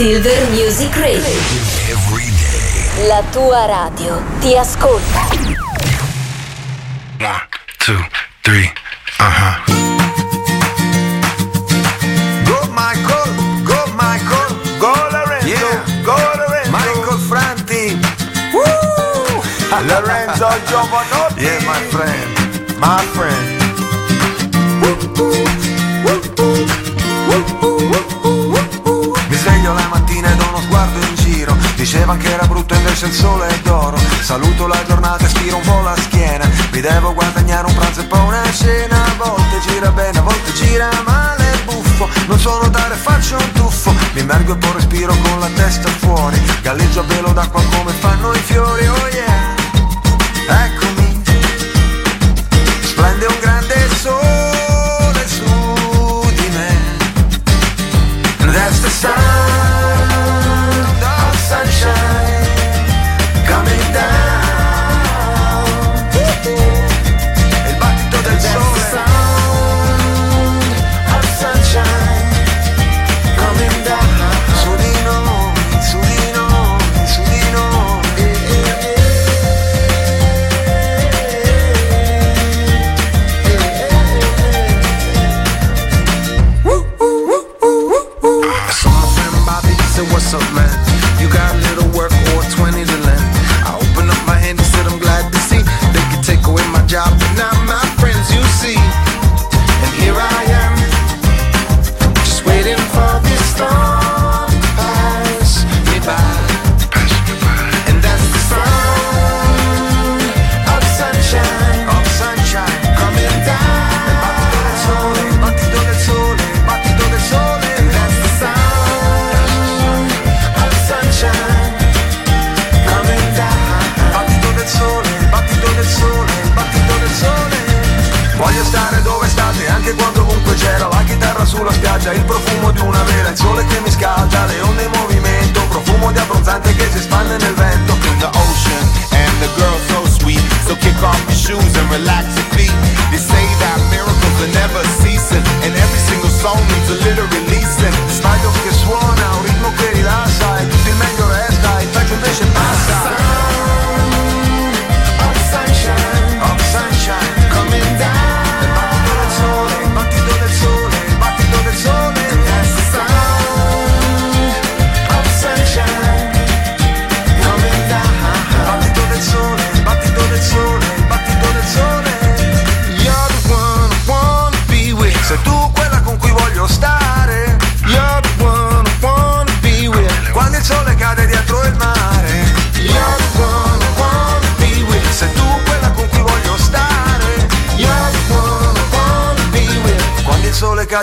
Silver Music Radio. La tua radio ti ascolta. One, two, three, uh-huh. Go Michael, go Michael, go Lorenzo, go Lorenzo. Michael Franti. Woo! Lorenzo Giovanotti. Yeah, my friend, my friend. Mi Diceva che era brutto invece il sole è d'oro. Saluto la giornata e stiro un po' la schiena. Mi devo guadagnare un pranzo e poi una cena. A volte gira bene, a volte gira male buffo. Non so nuotare, faccio un tuffo. Mi immergo e poi respiro con la testa fuori. Galleggio a velo d'acqua come fanno i fiori, oh yeah. Eccomi. Splende un grande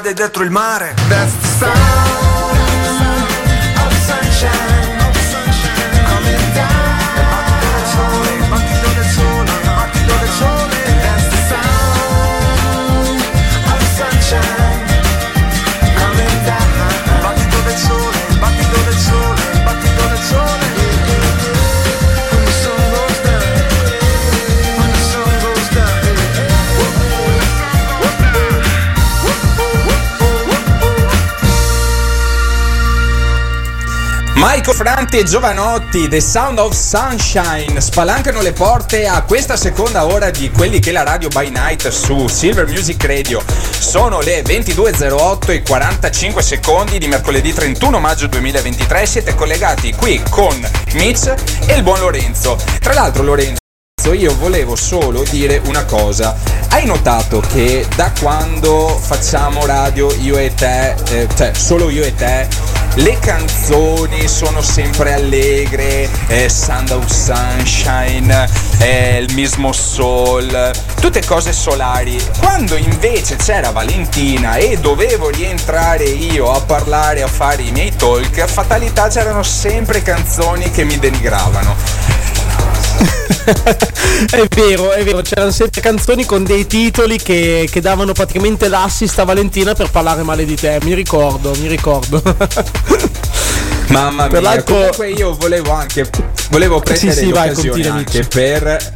cade dietro il mare. That's the sound Michael Franti e Giovanotti, The Sound of Sunshine, spalancano le porte a questa seconda ora di quelli che la radio by night su Silver Music Radio. Sono le 22.08 e 45 secondi di mercoledì 31 maggio 2023. Siete collegati qui con Mitch e il buon Lorenzo. Tra l'altro, Lorenzo. Io volevo solo dire una cosa. Hai notato che da quando facciamo radio io e te, eh, cioè solo io e te, le canzoni sono sempre allegre, eh, Sound of Sunshine, eh, il mismo Soul, tutte cose solari. Quando invece c'era Valentina e dovevo rientrare io a parlare, a fare i miei talk, a fatalità c'erano sempre canzoni che mi denigravano. è vero, è vero, c'erano sempre canzoni con dei titoli che, che davano praticamente l'assist a Valentina per parlare male di te, mi ricordo, mi ricordo. Mamma Per mia, l'altro- comunque io volevo anche volevo prendere Sì, sì, vai, anche per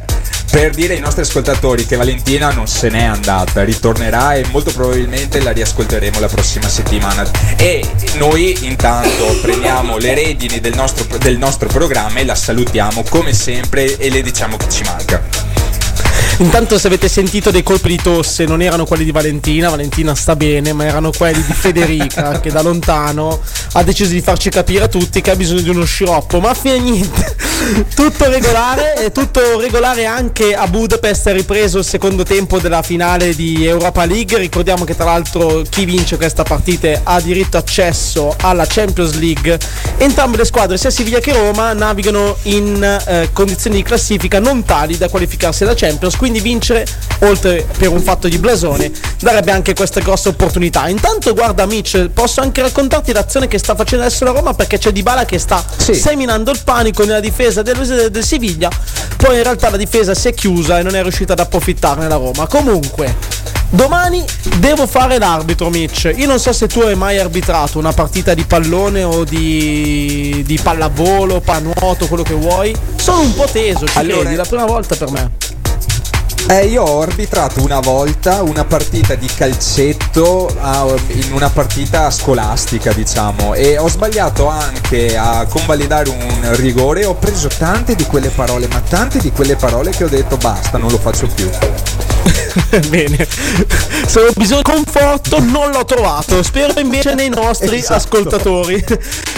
per dire ai nostri ascoltatori che Valentina non se n'è andata, ritornerà e molto probabilmente la riascolteremo la prossima settimana. E noi intanto prendiamo le redini del nostro, del nostro programma e la salutiamo come sempre e le diciamo che ci manca. Intanto se avete sentito dei colpi di tosse non erano quelli di Valentina, Valentina sta bene, ma erano quelli di Federica che da lontano ha deciso di farci capire a tutti che ha bisogno di uno sciroppo, ma fine niente, tutto regolare e tutto regolare anche a Budapest è ripreso il secondo tempo della finale di Europa League, ricordiamo che tra l'altro chi vince questa partita ha diritto accesso alla Champions League, entrambe le squadre sia Siviglia che Roma navigano in eh, condizioni di classifica non tali da qualificarsi alla Champions, quindi vincere oltre per un fatto di blasone darebbe anche questa grossa opportunità. Intanto guarda Mitch, posso anche raccontarti l'azione che sta facendo adesso la Roma perché c'è Dybala che sta seminando il panico nella difesa del, del Siviglia, poi in realtà la difesa si è chiusa e non è riuscita ad approfittarne la Roma. Comunque Domani devo fare l'arbitro, Mitch. Io non so se tu hai mai arbitrato una partita di pallone o di, di pallavolo, panuoto, quello che vuoi. Sono un po' teso, ci Allora- credi? La prima volta per me. Eh, io ho arbitrato una volta una partita di calcetto a- in una partita scolastica, diciamo, e ho sbagliato anche a convalidare un rigore. Ho preso tante di quelle parole, ma tante di quelle parole che ho detto basta, non lo faccio più. Bene. Se ho bisogno di conforto non l'ho trovato. Spero invece nei nostri Esatto. ascoltatori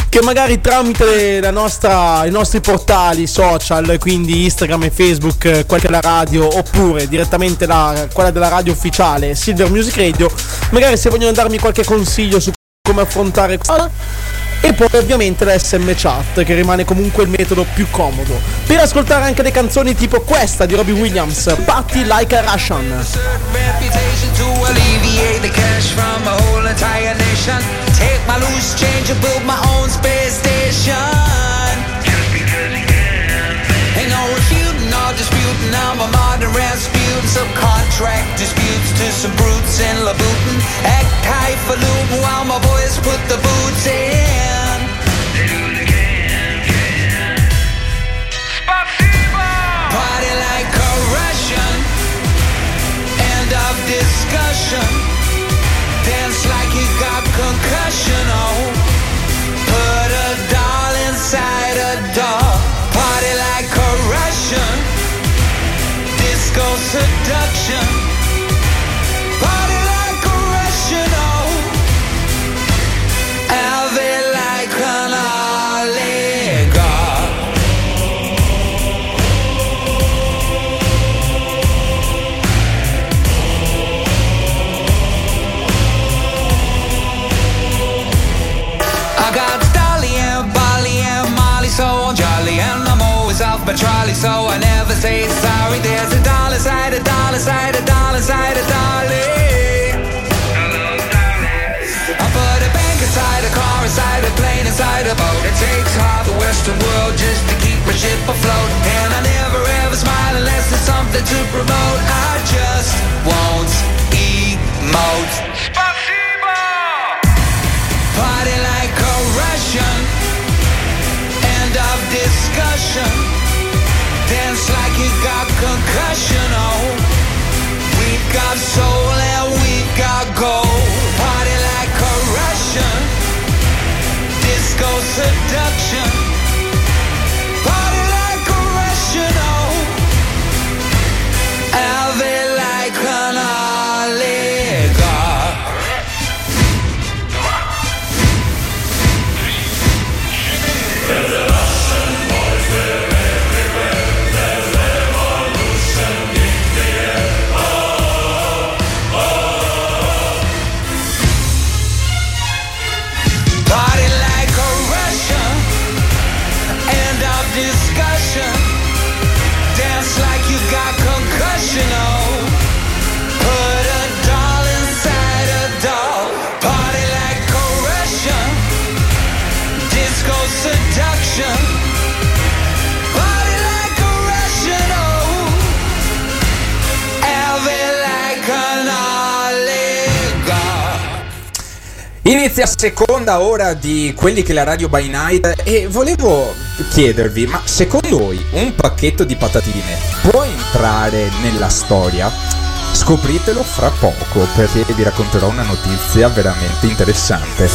che magari tramite la nostra, i nostri portali social, quindi Instagram e Facebook, quella che è la radio, oppure direttamente la, quella della radio ufficiale Silver Music Radio, magari se vogliono darmi qualche consiglio su come affrontare questa e poi ovviamente la SM Chat che rimane comunque il metodo più comodo per ascoltare anche le canzoni tipo questa di Robbie Williams Party Like a Russian. I'm a modern Rasputin. Subcontract disputes to some brutes in Labutin. Act highfalutin while my boys put the boots afloat. And I never ever smile unless something to promote. I just won't emote. Spasibo! Party like a Russian. End of discussion. Dance like you got concussion, oh We got soul and we got gold. Party like a Russian. Disco seduction. inizia seconda ora di quelli che la radio by night e volevo chiedervi, ma secondo voi un pacchetto di patatine può entrare nella storia? Scopritelo fra poco perché vi racconterò una notizia veramente interessante.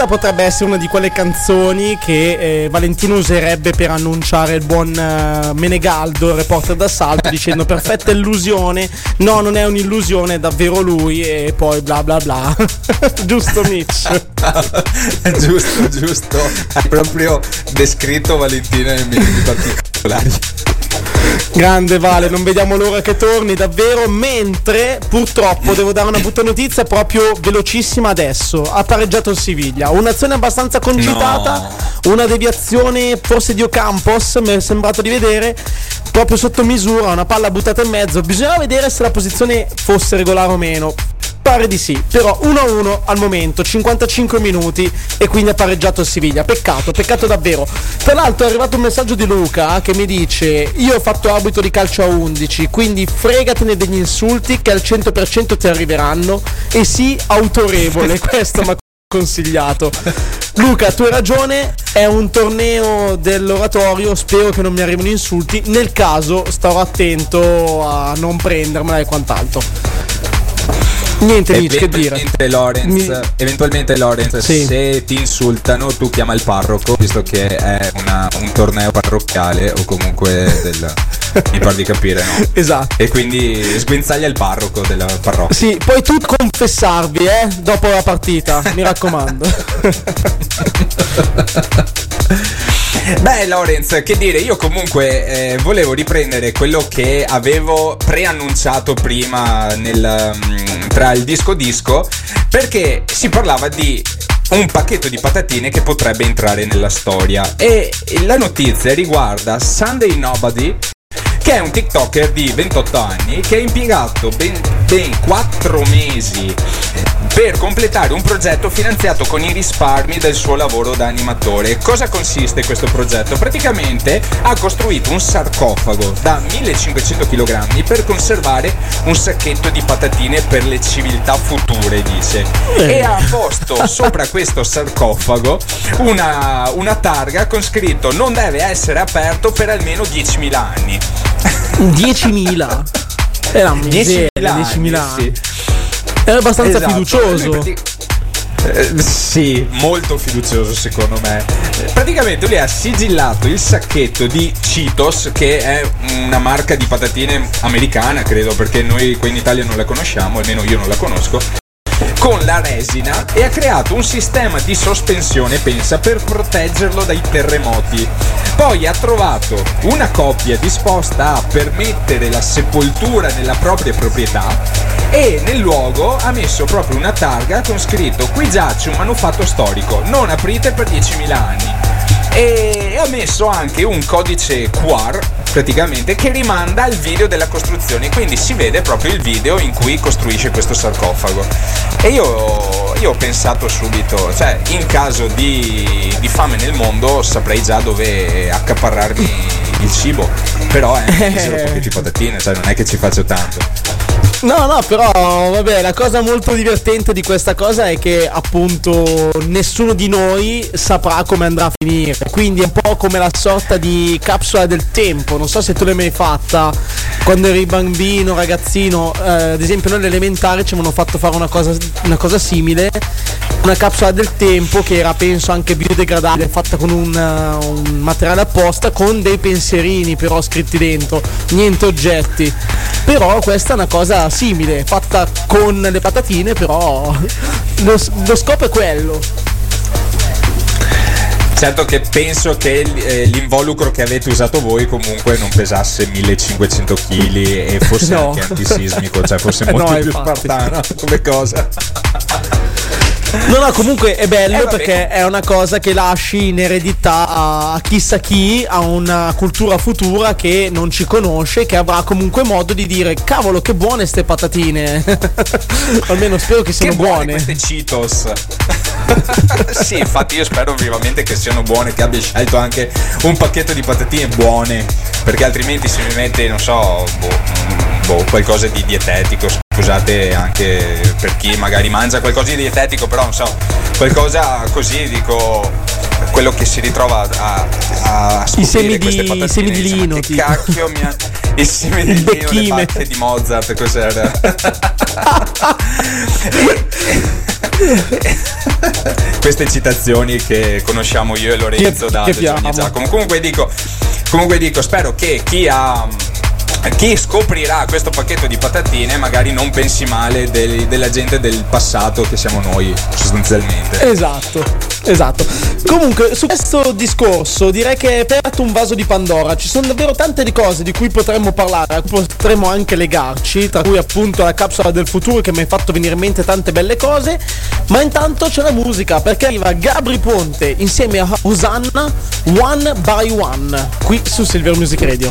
Questa potrebbe essere una di quelle canzoni che eh, Valentino userebbe per annunciare il buon eh, Menegaldo, il reporter d'assalto, dicendo perfetta illusione, no non è un'illusione, è davvero lui e poi bla bla bla. giusto Mitch? giusto, giusto. Hai proprio descritto Valentino in miei. Grande Vale, non vediamo l'ora che torni davvero. Mentre purtroppo devo dare una brutta notizia proprio velocissima adesso. Ha pareggiato il Siviglia. Un'azione abbastanza concitata, una deviazione forse di Ocampos, mi è sembrato di vedere. Proprio sotto misura, una palla buttata in mezzo. Bisogna vedere se la posizione fosse regolare o meno. Pare di sì, però 1-1 al momento, 55 minuti e quindi ha pareggiato il Siviglia. Peccato, peccato davvero. Tra l'altro è arrivato un messaggio di Luca che mi dice io ho fatto arbitro di calcio a 11, quindi fregatene degli insulti che al 100% ti arriveranno e sii autorevole, questo mi ha consigliato. Luca, tu hai ragione, è un torneo dell'oratorio, spero che non mi arrivino insulti, nel caso starò attento a non prendermela e quant'altro. Niente, Mitch, che dire. Eventualmente Lorenz, eventualmente Lorenz Sì. se ti insultano, tu chiama il parroco, visto che è una- un torneo parrocchiale o comunque del. mi pare di capire, no? Esatto. E quindi sguinzaglia il parroco della parrocchia. Sì, poi tu confessarvi, eh, dopo la partita, mi raccomando. Beh, Lorenz, che dire, io comunque eh, volevo riprendere quello che avevo preannunciato prima nel, mm, tra il disco disco, perché si parlava di un pacchetto di patatine che potrebbe entrare nella storia. E la notizia riguarda Sunday Nobody. Che è un TikToker di 28 anni che ha impiegato ben, ben 4 mesi per completare un progetto finanziato con i risparmi del suo lavoro da animatore. Cosa consiste questo progetto? Praticamente ha costruito un sarcofago da 1500 kg per conservare un sacchetto di patatine per le civiltà future, dice. Eh. E ha posto sopra questo sarcofago una, una targa con scritto non deve essere aperto per almeno 10.000 anni. 10.000? Era un miseria, 10.000 anni. Era abbastanza Esatto. fiducioso. Eh, sì, molto fiducioso secondo me. Praticamente lui ha sigillato il sacchetto di Cheetos, che è una marca di patatine americana, credo, perché noi qui in Italia non la conosciamo, almeno io non la conosco. Con la resina e ha creato un sistema di sospensione, pensa, per proteggerlo dai terremoti. Poi ha trovato una coppia disposta a permettere la sepoltura nella propria proprietà e nel luogo ha messo proprio una targa con scritto qui giace un manufatto storico, non aprite per 10.000 anni. E ha messo anche un codice QR praticamente che rimanda al video della costruzione, quindi si vede proprio il video in cui costruisce questo sarcofago. E io, io ho pensato subito, cioè in caso di, di fame nel mondo saprei già dove accaparrarmi il cibo, però è eh, poche patatine, cioè non è che ci faccio tanto. No, no, però vabbè, la cosa molto divertente di questa cosa è che appunto nessuno di noi saprà come andrà a finire. Quindi è un po' come la sorta di capsula del tempo. Non so se tu l'hai mai fatta quando eri bambino, ragazzino. eh, ad esempio, noi all'elementare ci avevano fatto fare una cosa, una cosa simile. Una capsula del tempo che era penso anche biodegradabile, fatta con un, uh, un materiale apposta, con dei pensierini però scritti dentro, niente oggetti. Però questa è una cosa simile, fatta con le patatine, però lo, lo scopo è quello. Certo che penso che eh, l'involucro che avete usato voi comunque non pesasse 1500 kg e fosse No. anche antisismico, cioè fosse No, molto più infatti. spartano come cosa. No, no, comunque è bello Eh, perché è una cosa che lasci in eredità a, chissà chi, a una cultura futura che non ci conosce, che avrà comunque modo di dire cavolo che buone ste patatine. Almeno spero che siano Che buone buone. queste Cheetos. sì, infatti io spero vivamente che siano buone, che abbia scelto anche un pacchetto di patatine buone, perché altrimenti se mi mette, non so, boh, boh, qualcosa di dietetico, scusate anche per chi magari mangia qualcosa di dietetico, però non so, qualcosa così dico quello che si ritrova a, a I semi queste di, patatine, semi di dice, "Ma lino. che tipo. cacchio mi ha il seme di Il lino, le becchime. bacche di Mozart, cos'era? Queste citazioni che conosciamo io e Lorenzo Che- da che. Giacomo. Comunque dico, comunque dico, spero che chi ha chi scoprirà questo pacchetto di patatine magari non pensi male del- della gente del passato che siamo noi sostanzialmente. Esatto, esatto. Comunque, su questo discorso direi che è aperto un vaso di Pandora. Ci sono davvero tante di cose di cui potremmo parlare, a cui potremmo anche legarci, tra cui appunto la capsula del futuro che mi ha fatto venire in mente tante belle cose. Ma intanto c'è la musica, perché arriva Gabri Ponte insieme a Osanna One by One, qui su Silver Music Radio.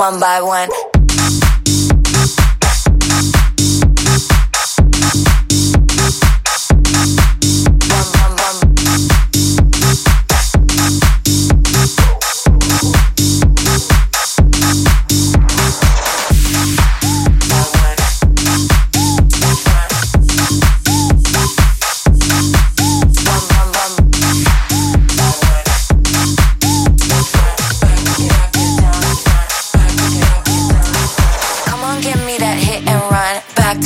one by one.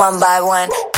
one by one.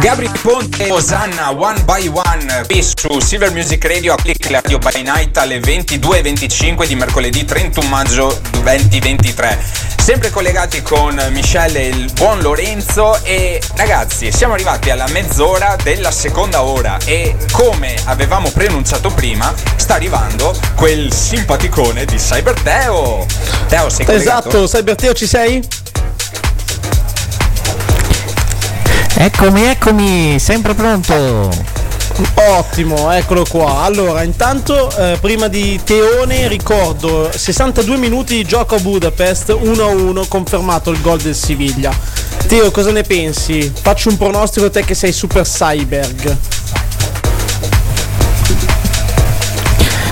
Gabri Ponte e Osanna One by One qui su Silver Music Radio a Click Radio by Night alle 22.25 di mercoledì 31 maggio 2023 sempre collegati con Michelle e il buon Lorenzo e ragazzi siamo arrivati alla mezz'ora della seconda ora e come avevamo preannunciato prima sta arrivando quel simpaticone di Cyber Teo Teo sei collegato? Esatto, Cyberteo ci sei? Eccomi, eccomi, sempre pronto. Ottimo, eccolo qua. Allora, intanto, eh, prima di Teone, ricordo 62 minuti di gioco a Budapest 1-1, confermato il gol del Siviglia. Teo, cosa ne pensi? Faccio un pronostico te che sei super cyberg.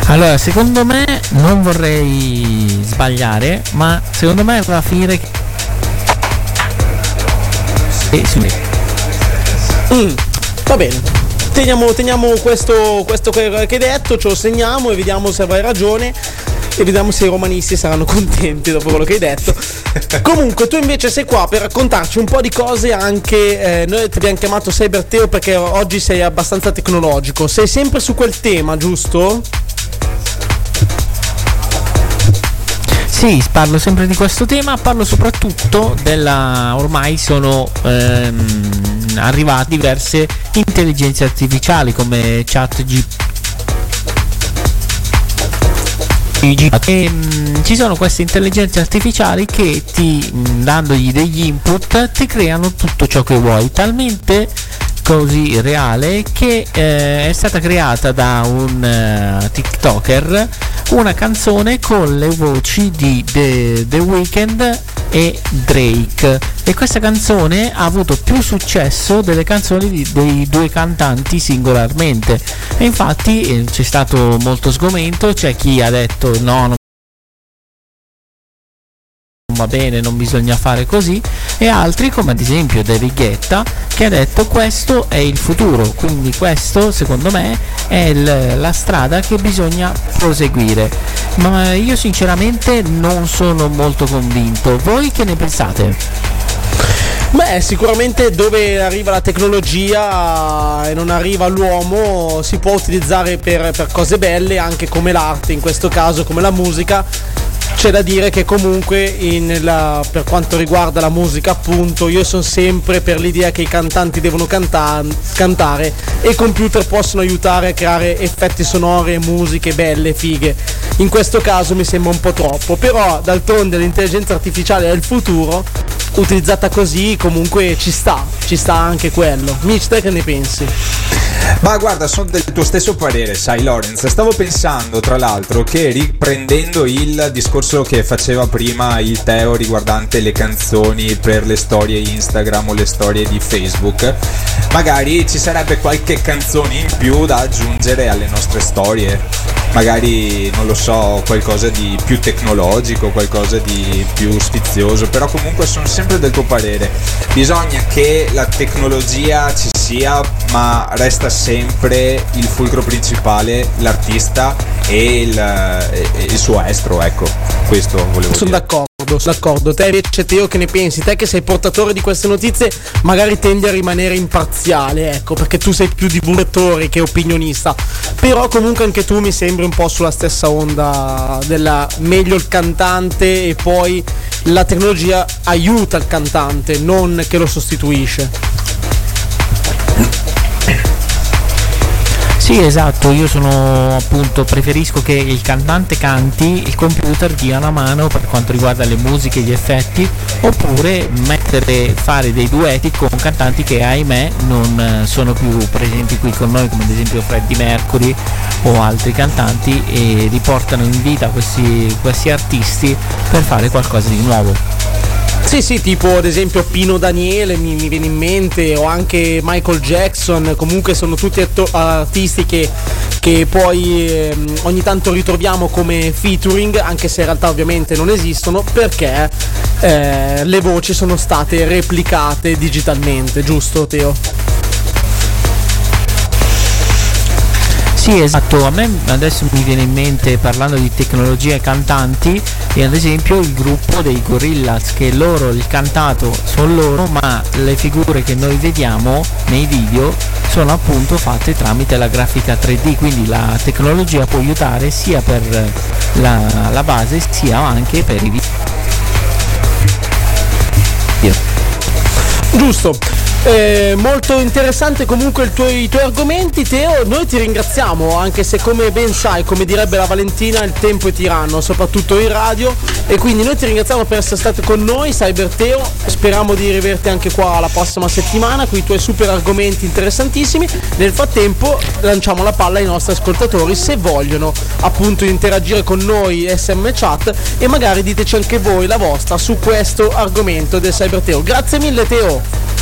Allora, secondo me non vorrei sbagliare, ma secondo me va a finire che e sì. Mm, va bene. Teniamo, teniamo questo, questo che hai detto, ce lo segniamo e vediamo se avrai ragione. E vediamo se i romanisti saranno contenti dopo quello che hai detto. Comunque, tu invece sei qua per raccontarci un po' di cose anche. eh, noi ti abbiamo chiamato Cyberteo perché oggi sei abbastanza tecnologico. Sei sempre su quel tema, giusto? Sì, parlo sempre di questo tema, parlo soprattutto della ormai sono ehm, arrivate diverse intelligenze artificiali come ChatGPT. E, mm, ci sono queste intelligenze artificiali che ti mm, dandogli degli input ti creano tutto ciò che vuoi. Talmente così reale che eh, è stata creata da un eh, TikToker una canzone con le voci di The, The Weeknd e Drake. E questa canzone ha avuto più successo delle canzoni di- dei due cantanti singolarmente. E infatti eh, c'è stato molto sgomento c'è chi ha detto no non va bene, non bisogna fare così, e altri come ad esempio David Guetta che ha detto questo è il futuro, quindi questo secondo me è il- la strada che bisogna proseguire. Ma io sinceramente non sono molto convinto. Voi che ne pensate? Beh, sicuramente dove arriva la tecnologia e non arriva l'uomo si può utilizzare per, per cose belle anche come l'arte, in questo caso come la musica. C'è da dire che comunque la- per quanto riguarda la musica appunto io sono sempre per l'idea che i cantanti devono canta- cantare e i computer possono aiutare a creare effetti sonori e musiche belle, fighe. In questo caso mi sembra un po' troppo, però d'altronde l'intelligenza artificiale il futuro, utilizzata così comunque ci sta, ci sta anche quello. Mitch, te che ne pensi? Ma guarda, sono del tuo stesso parere, sai Lorenz. Stavo pensando, tra l'altro, che riprendendo il discorso che faceva prima il Teo riguardante le canzoni per le storie Instagram o le storie di Facebook, magari ci sarebbe qualche canzone in più da aggiungere alle nostre storie. Magari, non lo so, qualcosa di più tecnologico, qualcosa di più sfizioso, però comunque sono sempre del tuo parere. Bisogna che la tecnologia ci sia, ma resta sempre il fulcro principale, l'artista e il, e il suo estro, ecco. Questo volevo Sono dire. d'accordo, sono d'accordo. Te invece Teo che ne pensi? Te che sei portatore di queste notizie magari tendi a rimanere imparziale, ecco, perché tu sei più divulgatore che opinionista. Però comunque anche tu mi sembri un po' sulla stessa onda della meglio il cantante e poi la tecnologia aiuta il cantante, non che lo sostituisce. Sì, esatto, io sono appunto preferisco che il cantante canti, il computer dia una mano per quanto riguarda le musiche e gli effetti, oppure mettere fare dei duetti con cantanti che ahimè non eh, sono più presenti qui con noi, come ad esempio Freddie Mercury o altri cantanti e riportano in vita questi, questi artisti per fare qualcosa di nuovo. Sì, sì, tipo ad esempio Pino Daniele mi, mi viene in mente, o anche Michael Jackson, comunque sono tutti atto- artisti che, che poi ehm, ogni tanto ritroviamo come featuring, anche se in realtà ovviamente non esistono, perché eh, le voci sono state replicate digitalmente, giusto Teo? Sì, esatto, a me adesso mi viene in mente parlando di tecnologie e cantanti e ad esempio il gruppo dei Gorillaz che loro il cantato sono loro ma le figure che noi vediamo nei video sono appunto fatte tramite la grafica 3D quindi la tecnologia può aiutare sia per la, la base sia anche per i video. Giusto. Eh, molto interessante comunque tuo- i tuoi argomenti. Teo, noi ti ringraziamo anche se come ben sai, come direbbe la Valentina, il tempo è tiranno, soprattutto in radio. E quindi noi ti ringraziamo per essere stato con noi, Cyber Teo, speriamo di rivederti anche qua la prossima settimana con i tuoi super argomenti interessantissimi, nel frattempo lanciamo la palla ai nostri ascoltatori se vogliono appunto interagire con noi SM chat. E magari diteci anche voi la vostra su questo argomento del Cyber Teo. Grazie mille Teo!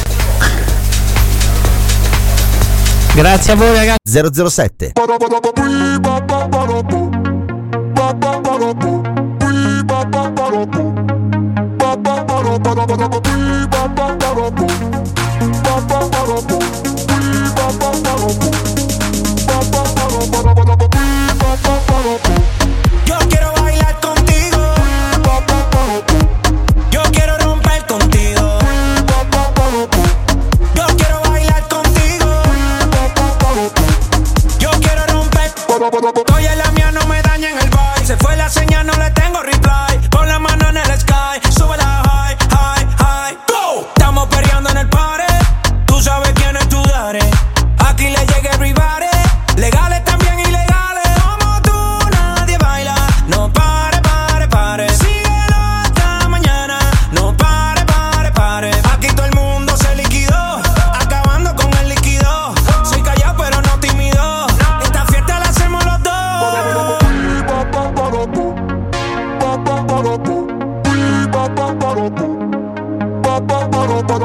Grazie a voi ragazzi. 007. Bye-bye.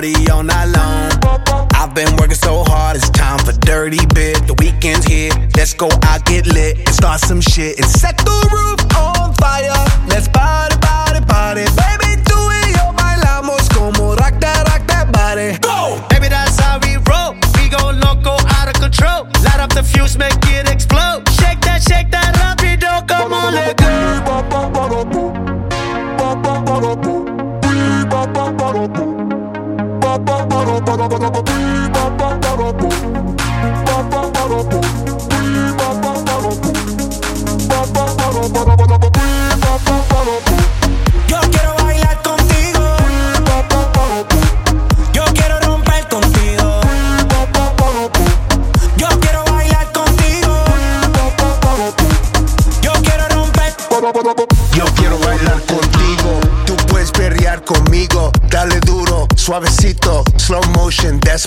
party all night long. I've been working so hard, it's time for dirty bit. The weekend's here, let's go out, get lit, and start some shit and set the roof on fire. Let's party, party, party, baby, tú y yo bailamos como rock that, rock that body. Go, baby, that's how we roll. We go loco, out of control. Light up the fuse, make it explode. ba ba ba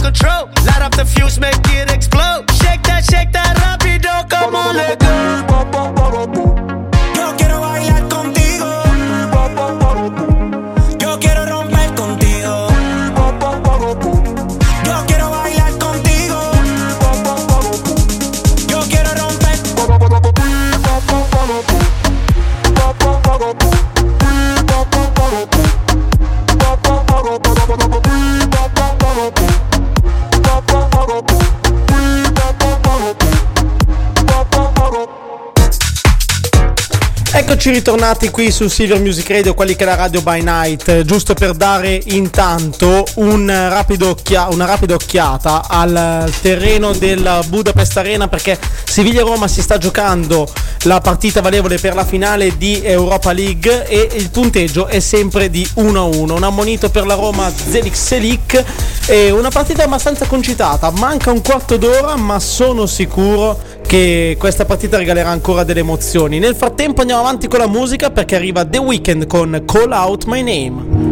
control. Light up the fuse, make it explode. Shake that, shake that, rapido, come on, Eccoci ritornati qui su Silver Music Radio, quelli che è la radio by night, eh, giusto per dare intanto un rapido occhia- una rapida occhiata al terreno della Budapest Arena perché Siviglia-Roma si sta giocando la partita valevole per la finale di Europa League e il punteggio è sempre di 1-1. Un ammonito per la Roma Zelik Selik e una partita abbastanza concitata, manca un quarto d'ora ma sono sicuro che questa partita regalerà ancora delle emozioni. Nel frattempo andiamo avanti con la musica perché arriva The Weeknd con Call Out My Name.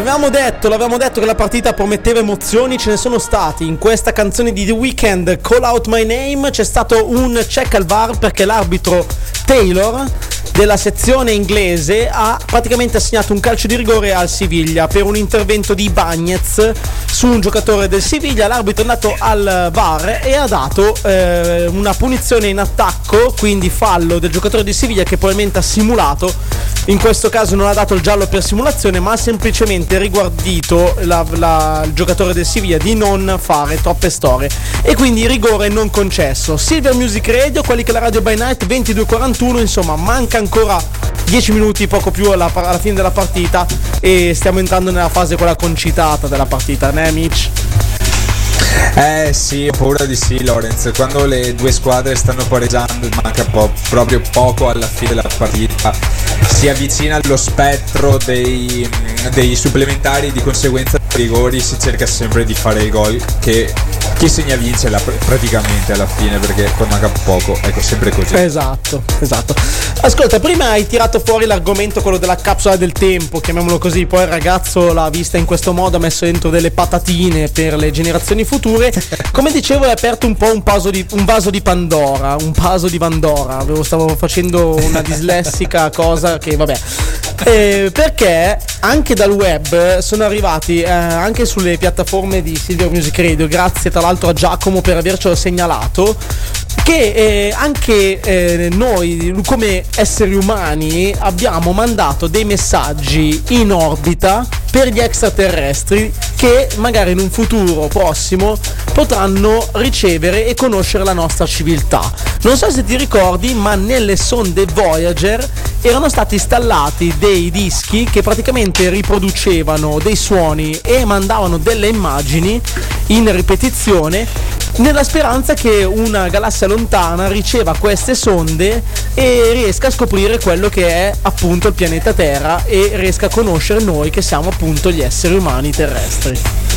L'avevamo detto, l'avevamo detto che la partita prometteva emozioni, ce ne sono stati. In questa canzone di The Weeknd, Call Out My Name, c'è stato un check al VAR perché l'arbitro Taylor della sezione inglese ha praticamente assegnato un calcio di rigore al Siviglia per un intervento di Bagnez su un giocatore del Siviglia. L'arbitro è andato al VAR e ha dato eh, una punizione in attacco, quindi fallo del giocatore di Siviglia che probabilmente ha simulato. In questo caso non ha dato il giallo per simulazione, ma ha semplicemente riguardito la- la- il giocatore del Siviglia di non fare troppe storie. E quindi rigore non concesso. Silver Music Radio, quelli che la radio by night 22.41, insomma, manca ancora 10 minuti, poco più alla, alla fine della partita. E stiamo entrando nella fase quella concitata della partita, né Mitch? Eh sì, ho paura di sì, Lorenz. Quando le due squadre stanno pareggiando, manca po- proprio poco alla fine della partita. Si avvicina lo spettro dei, dei supplementari, di conseguenza dei rigori si cerca sempre di fare il gol. Che chi segna vince la- praticamente alla fine, perché poi manca poco. Ecco, sempre così. Esatto, esatto. Ascolta, prima hai tirato fuori l'argomento quello della capsula del tempo, chiamiamolo così, poi il ragazzo l'ha vista in questo modo, ha messo dentro delle patatine per le generazioni future. Come dicevo, hai aperto un po' un, vaso di, un vaso di Pandora, un vaso di Pandora. Avevo- Stavo facendo una dislessica cosa che vabbè. Eh, perché anche dal web sono arrivati eh, anche sulle piattaforme di Silver Music Radio, grazie tra l'altro a Giacomo per avercelo segnalato, che eh, anche eh, noi come esseri umani abbiamo mandato dei messaggi in orbita per gli extraterrestri che magari in un futuro prossimo potranno ricevere e conoscere la nostra civiltà. Non so se ti ricordi, ma nelle sonde Voyager erano stati installati dei dischi che praticamente riproducevano dei suoni e mandavano delle immagini in ripetizione nella speranza che una galassia lontana riceva queste sonde e riesca a scoprire quello che è appunto il pianeta Terra e riesca a conoscere noi che siamo appunto gli esseri umani terrestri.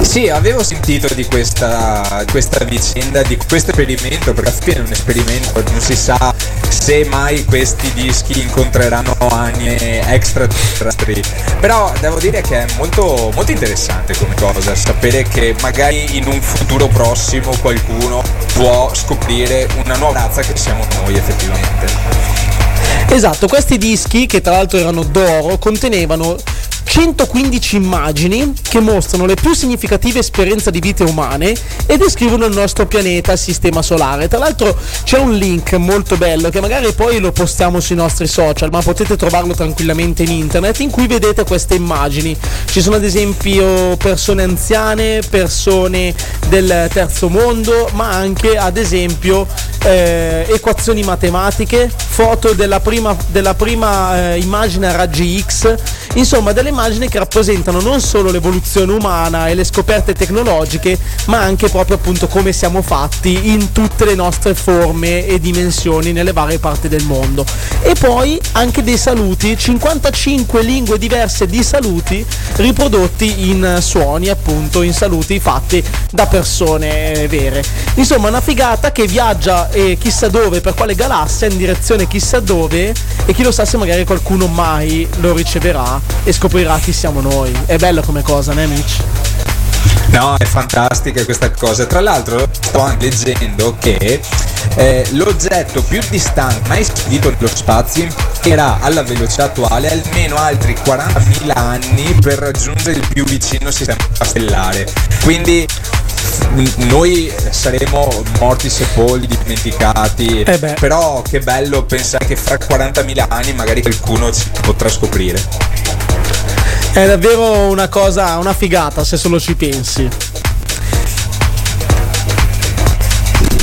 Sì, avevo sentito di questa, questa vicenda, di questo esperimento, perché alla fine è un esperimento, non si sa se mai questi dischi incontreranno anime extraterrestri. Però devo dire che è molto, molto interessante come cosa, sapere che magari in un futuro prossimo qualcuno può scoprire una nuova razza che siamo noi effettivamente. Esatto, questi dischi che tra l'altro erano d'oro contenevano 115 immagini che mostrano le più significative esperienze di vite umane e descrivono il nostro pianeta, il sistema solare. Tra l'altro c'è un link molto bello che magari poi lo postiamo sui nostri social, ma potete trovarlo tranquillamente in internet in cui vedete queste immagini. Ci sono ad esempio persone anziane, persone del terzo mondo, ma anche ad esempio eh, equazioni matematiche, foto della prima, della prima eh, immagine a raggi X, insomma delle immagini che rappresentano non solo l'evoluzione umana e le scoperte tecnologiche, ma anche proprio appunto come siamo fatti in tutte le nostre forme e dimensioni nelle varie parti del mondo. E poi anche dei saluti, 55 lingue diverse di saluti riprodotti in suoni, appunto in saluti fatti da persone eh, vere. Insomma, una figata che viaggia eh, chissà dove, per quale galassia, in direzione chissà dove e chi lo sa se magari qualcuno mai lo riceverà e scoprirà chi siamo noi. È bello come cosa, né Mitch? No, è fantastica questa cosa. Tra l'altro, sto anche leggendo che eh, l'oggetto più distante mai spedito nello spazio era alla velocità attuale almeno altri 40.000 anni per raggiungere il più vicino sistema stellare. Quindi noi saremo morti sepolti, dimenticati. Eh. Però che bello pensare che fra 40.000 anni magari qualcuno ci potrà scoprire. È davvero una cosa, una figata se solo ci pensi.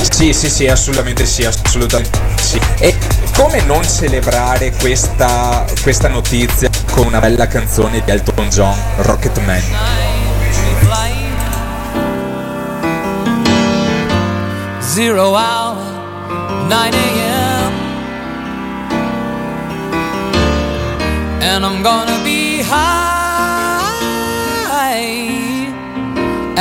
Sì, sì, sì, assolutamente sì, assolutamente sì. E come non celebrare questa, questa notizia con una bella canzone di Elton John, Rocketman? Zero hour, 9 a.m. And I'm gonna be high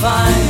Find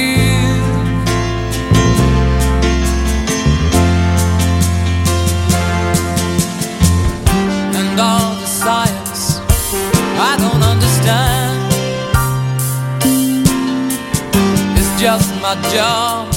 Job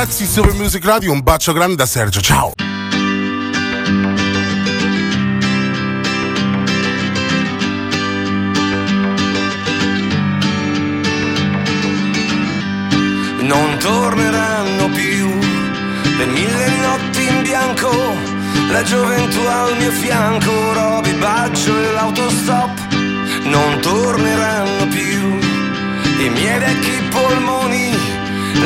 ragazzi, Super Music Radio, un bacio grande da Sergio, ciao! non torneranno più le mille notti in bianco, la gioventù al mio fianco, Roby Baggio e l'autostop, non torneranno più i miei vecchi polmoni,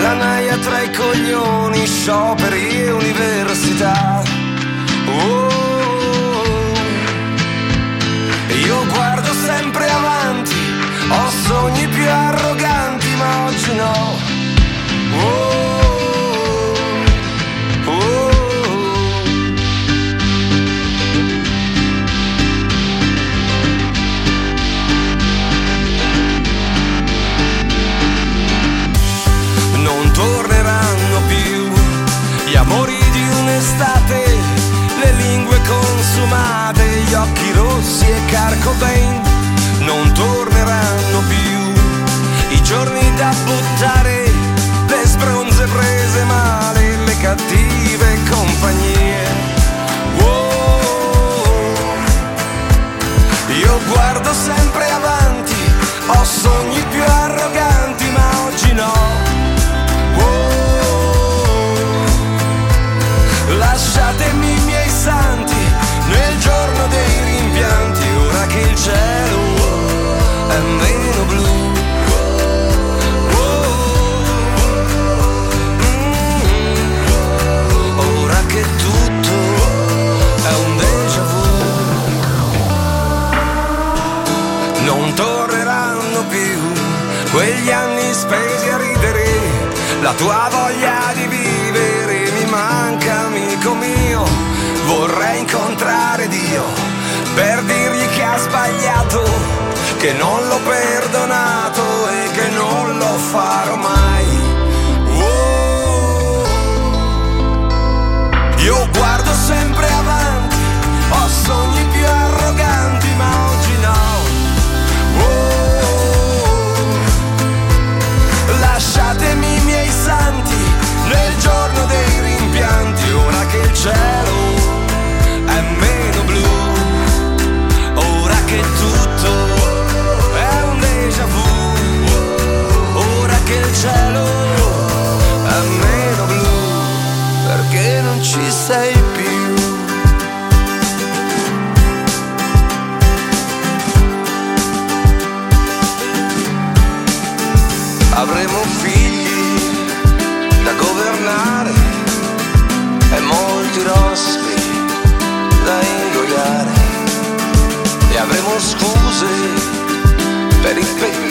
la naia tra i coglioni, scioperi e università. Oh, io guardo sempre avanti, ho sogni più arroganti, ma oggi no. Oh, consumate, gli occhi rossi e Carcobain. Non torneranno più i giorni da buttare, le sbronze prese male, le cattive compagnie. Oh, io guardo sempre avanti, ho sogni più arroganti, ma oggi no. Oh, lasciatemi giorno dei rimpianti, ora che il cielo è meno blu. Ora che tutto è un déjà vu, non torneranno più quegli anni spesi a ridere, la tua voglia incontrare Dio per dirgli che ha sbagliato, che non l'ho perdonato e che non lo farò mai.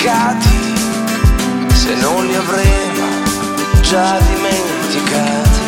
Peccati se non li avremo già dimenticati.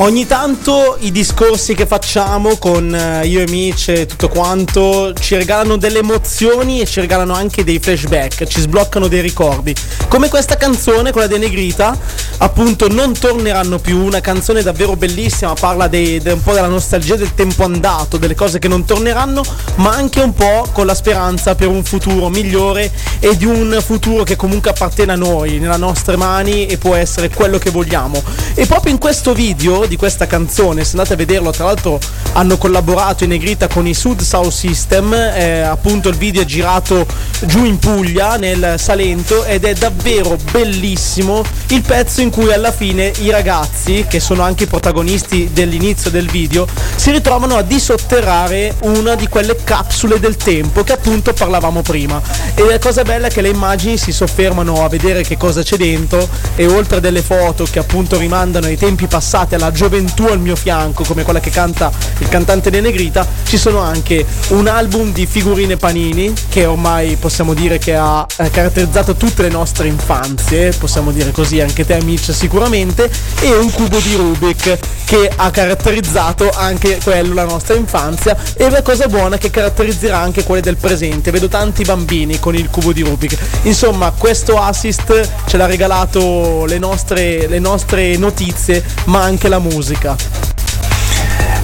Ogni tanto i discorsi che facciamo con eh, io e Mitch e tutto quanto ci regalano delle emozioni e ci regalano anche dei flashback, ci sbloccano dei ricordi. Come questa canzone, quella di Negrita, appunto non torneranno più, una canzone davvero bellissima, parla dei- de- un po' della nostalgia del tempo andato, delle cose che non torneranno, ma anche un po' con la speranza per un futuro migliore e di un futuro che comunque appartiene a noi, nelle nostre mani e può essere quello che vogliamo. E proprio in questo video di questa canzone, se andate a vederlo, tra l'altro hanno collaborato in Negrita con i Sud South System, eh, appunto il video è girato giù in Puglia, nel Salento, ed è davvero bellissimo il pezzo in cui alla fine i ragazzi, che sono anche i protagonisti dell'inizio del video, si ritrovano a disotterrare una di quelle capsule del tempo che appunto parlavamo prima. E la cosa bella è che le immagini si soffermano a vedere che cosa c'è dentro e oltre delle foto che appunto rimandano ai tempi passati, alla gioventù al mio fianco, come quella che canta il cantante De Negrita, ci sono anche un album di figurine panini che ormai possiamo dire che ha caratterizzato tutte le nostre infanzie, possiamo dire così anche te amici sicuramente, e un cubo di Rubik che ha caratterizzato anche quello la nostra infanzia e la cosa buona che caratterizzerà anche quelle del presente. Vedo tanti bambini con il cubo di Rubik. Insomma, questo assist ce l'ha regalato le nostre, le nostre notizie, ma anche la musica.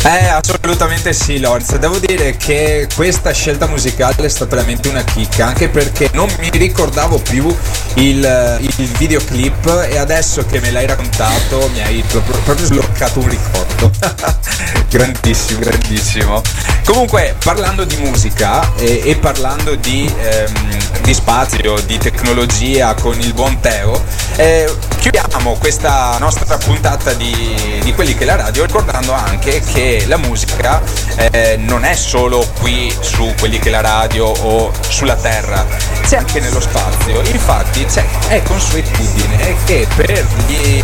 Eh, assolutamente sì, Lorenz. Devo dire che questa scelta musicale è stata veramente una chicca, anche perché non mi ricordavo più il, il videoclip e adesso che me l'hai raccontato mi hai proprio, proprio sbloccato un ricordo. grandissimo, grandissimo. Comunque, parlando di musica e, e parlando di, ehm, di spazio, di tecnologia con il buon Teo, eh, chiudiamo questa nostra puntata di, di quelli che la radio ricordando anche che la musica eh, non è solo qui su quelli che è la radio o sulla terra, c'è anche nello spazio. Infatti c'è, è consuetudine che per gli,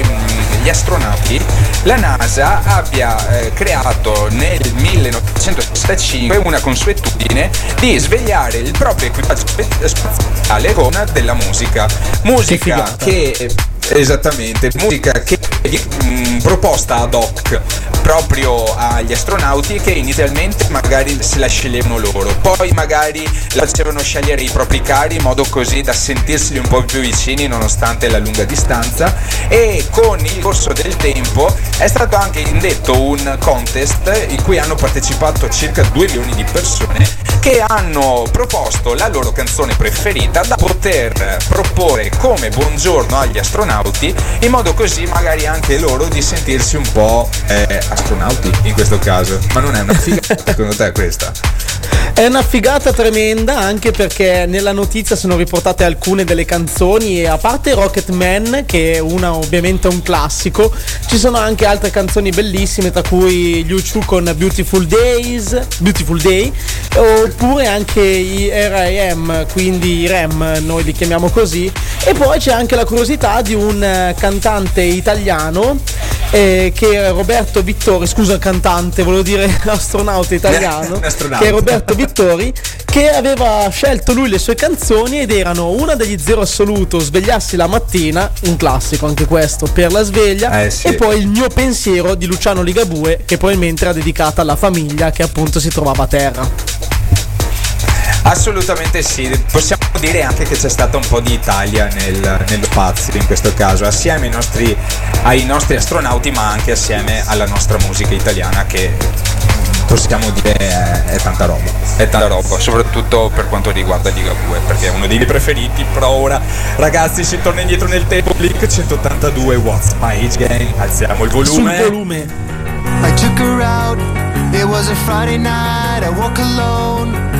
gli astronauti la NASA abbia eh, creato nel 1965 una consuetudine di svegliare il proprio equipaggio spaziale con della musica. Musica che Esattamente, musica che è mm, proposta ad hoc proprio agli astronauti che inizialmente magari se la sceglievano loro, poi magari la facevano scegliere i propri cari in modo così da sentirsi un po' più vicini nonostante la lunga distanza. E con il corso del tempo è stato anche indetto un contest in cui hanno partecipato circa 2 milioni di persone che hanno proposto la loro canzone preferita da poter proporre come buongiorno agli astronauti in modo così magari anche loro di sentirsi un po' eh, astronauti in questo caso. Ma non è una figata secondo te questa? È una figata tremenda anche perché nella notizia sono riportate alcune delle canzoni e a parte Rocket Man che è una ovviamente un classico ci sono anche altre canzoni bellissime tra cui gli U2 con Beautiful Days Beautiful Day oppure anche i R.I.M. quindi i REM noi li chiamiamo così e poi c'è anche la curiosità di un eh, cantante italiano eh, che è Roberto Vittori, scusa cantante, volevo dire astronauta italiano, Astronauta. che è Roberto Vittori, che aveva scelto lui le sue canzoni ed erano una degli Zero Assoluto, Svegliarsi la mattina, un classico anche questo per la sveglia, Eh, sì. e poi il mio pensiero di Luciano Ligabue che probabilmente era dedicata alla famiglia che appunto si trovava a terra. Assolutamente sì, possiamo dire anche che c'è stata un po' di Italia nel- nello spazio in questo caso, assieme ai nostri, ai nostri astronauti ma anche assieme alla nostra musica italiana che possiamo dire è, è tanta roba. È tanta roba, soprattutto per quanto riguarda Ligabue, perché è uno dei miei preferiti, però ora Ragazzi si torna indietro nel tempo, Blink 182 What's My Age Game, alziamo il volume. Sul volume. I took her out, it was a Friday night. I woke alone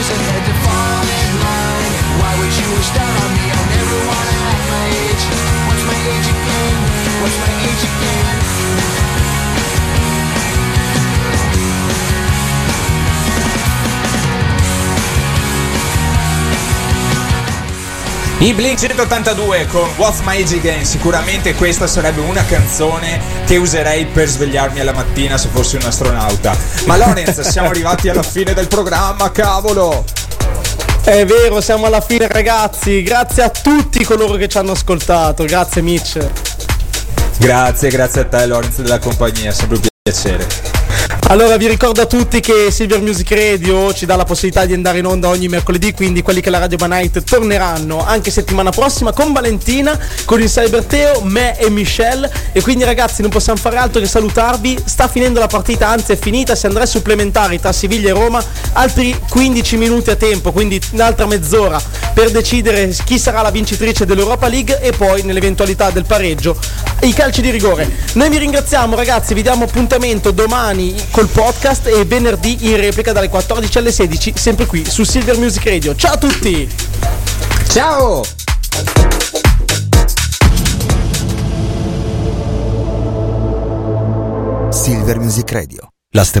Years ahead to fall in line Why would you wish down on me? I never wanna I Blink 182 con What's My Age Again, sicuramente questa sarebbe una canzone che userei per svegliarmi alla mattina se fossi un astronauta. Ma Lorenz, siamo arrivati alla fine del programma, cavolo! È vero, siamo alla fine ragazzi, grazie a tutti coloro che ci hanno ascoltato, grazie Mitch. Grazie, grazie a te Lorenz della compagnia, sempre un piacere. Allora vi ricordo a tutti che Silver Music Radio ci dà la possibilità di andare in onda ogni mercoledì, quindi quelli che la Radio Banite torneranno anche settimana prossima con Valentina, con il Cyberteo, me e Michelle. E quindi ragazzi non possiamo fare altro che salutarvi, sta finendo la partita, anzi è finita, si andrà ai supplementari tra Siviglia e Roma, altri 15 minuti a tempo, quindi un'altra mezz'ora per decidere chi sarà la vincitrice dell'Europa League e poi nell'eventualità del pareggio. I calci di rigore. Noi vi ringraziamo ragazzi, vi diamo appuntamento domani col podcast e venerdì in replica dalle 14 alle 16 sempre qui su Silver Music Radio. Ciao a tutti! Ciao! Silver Music Radio. La strettata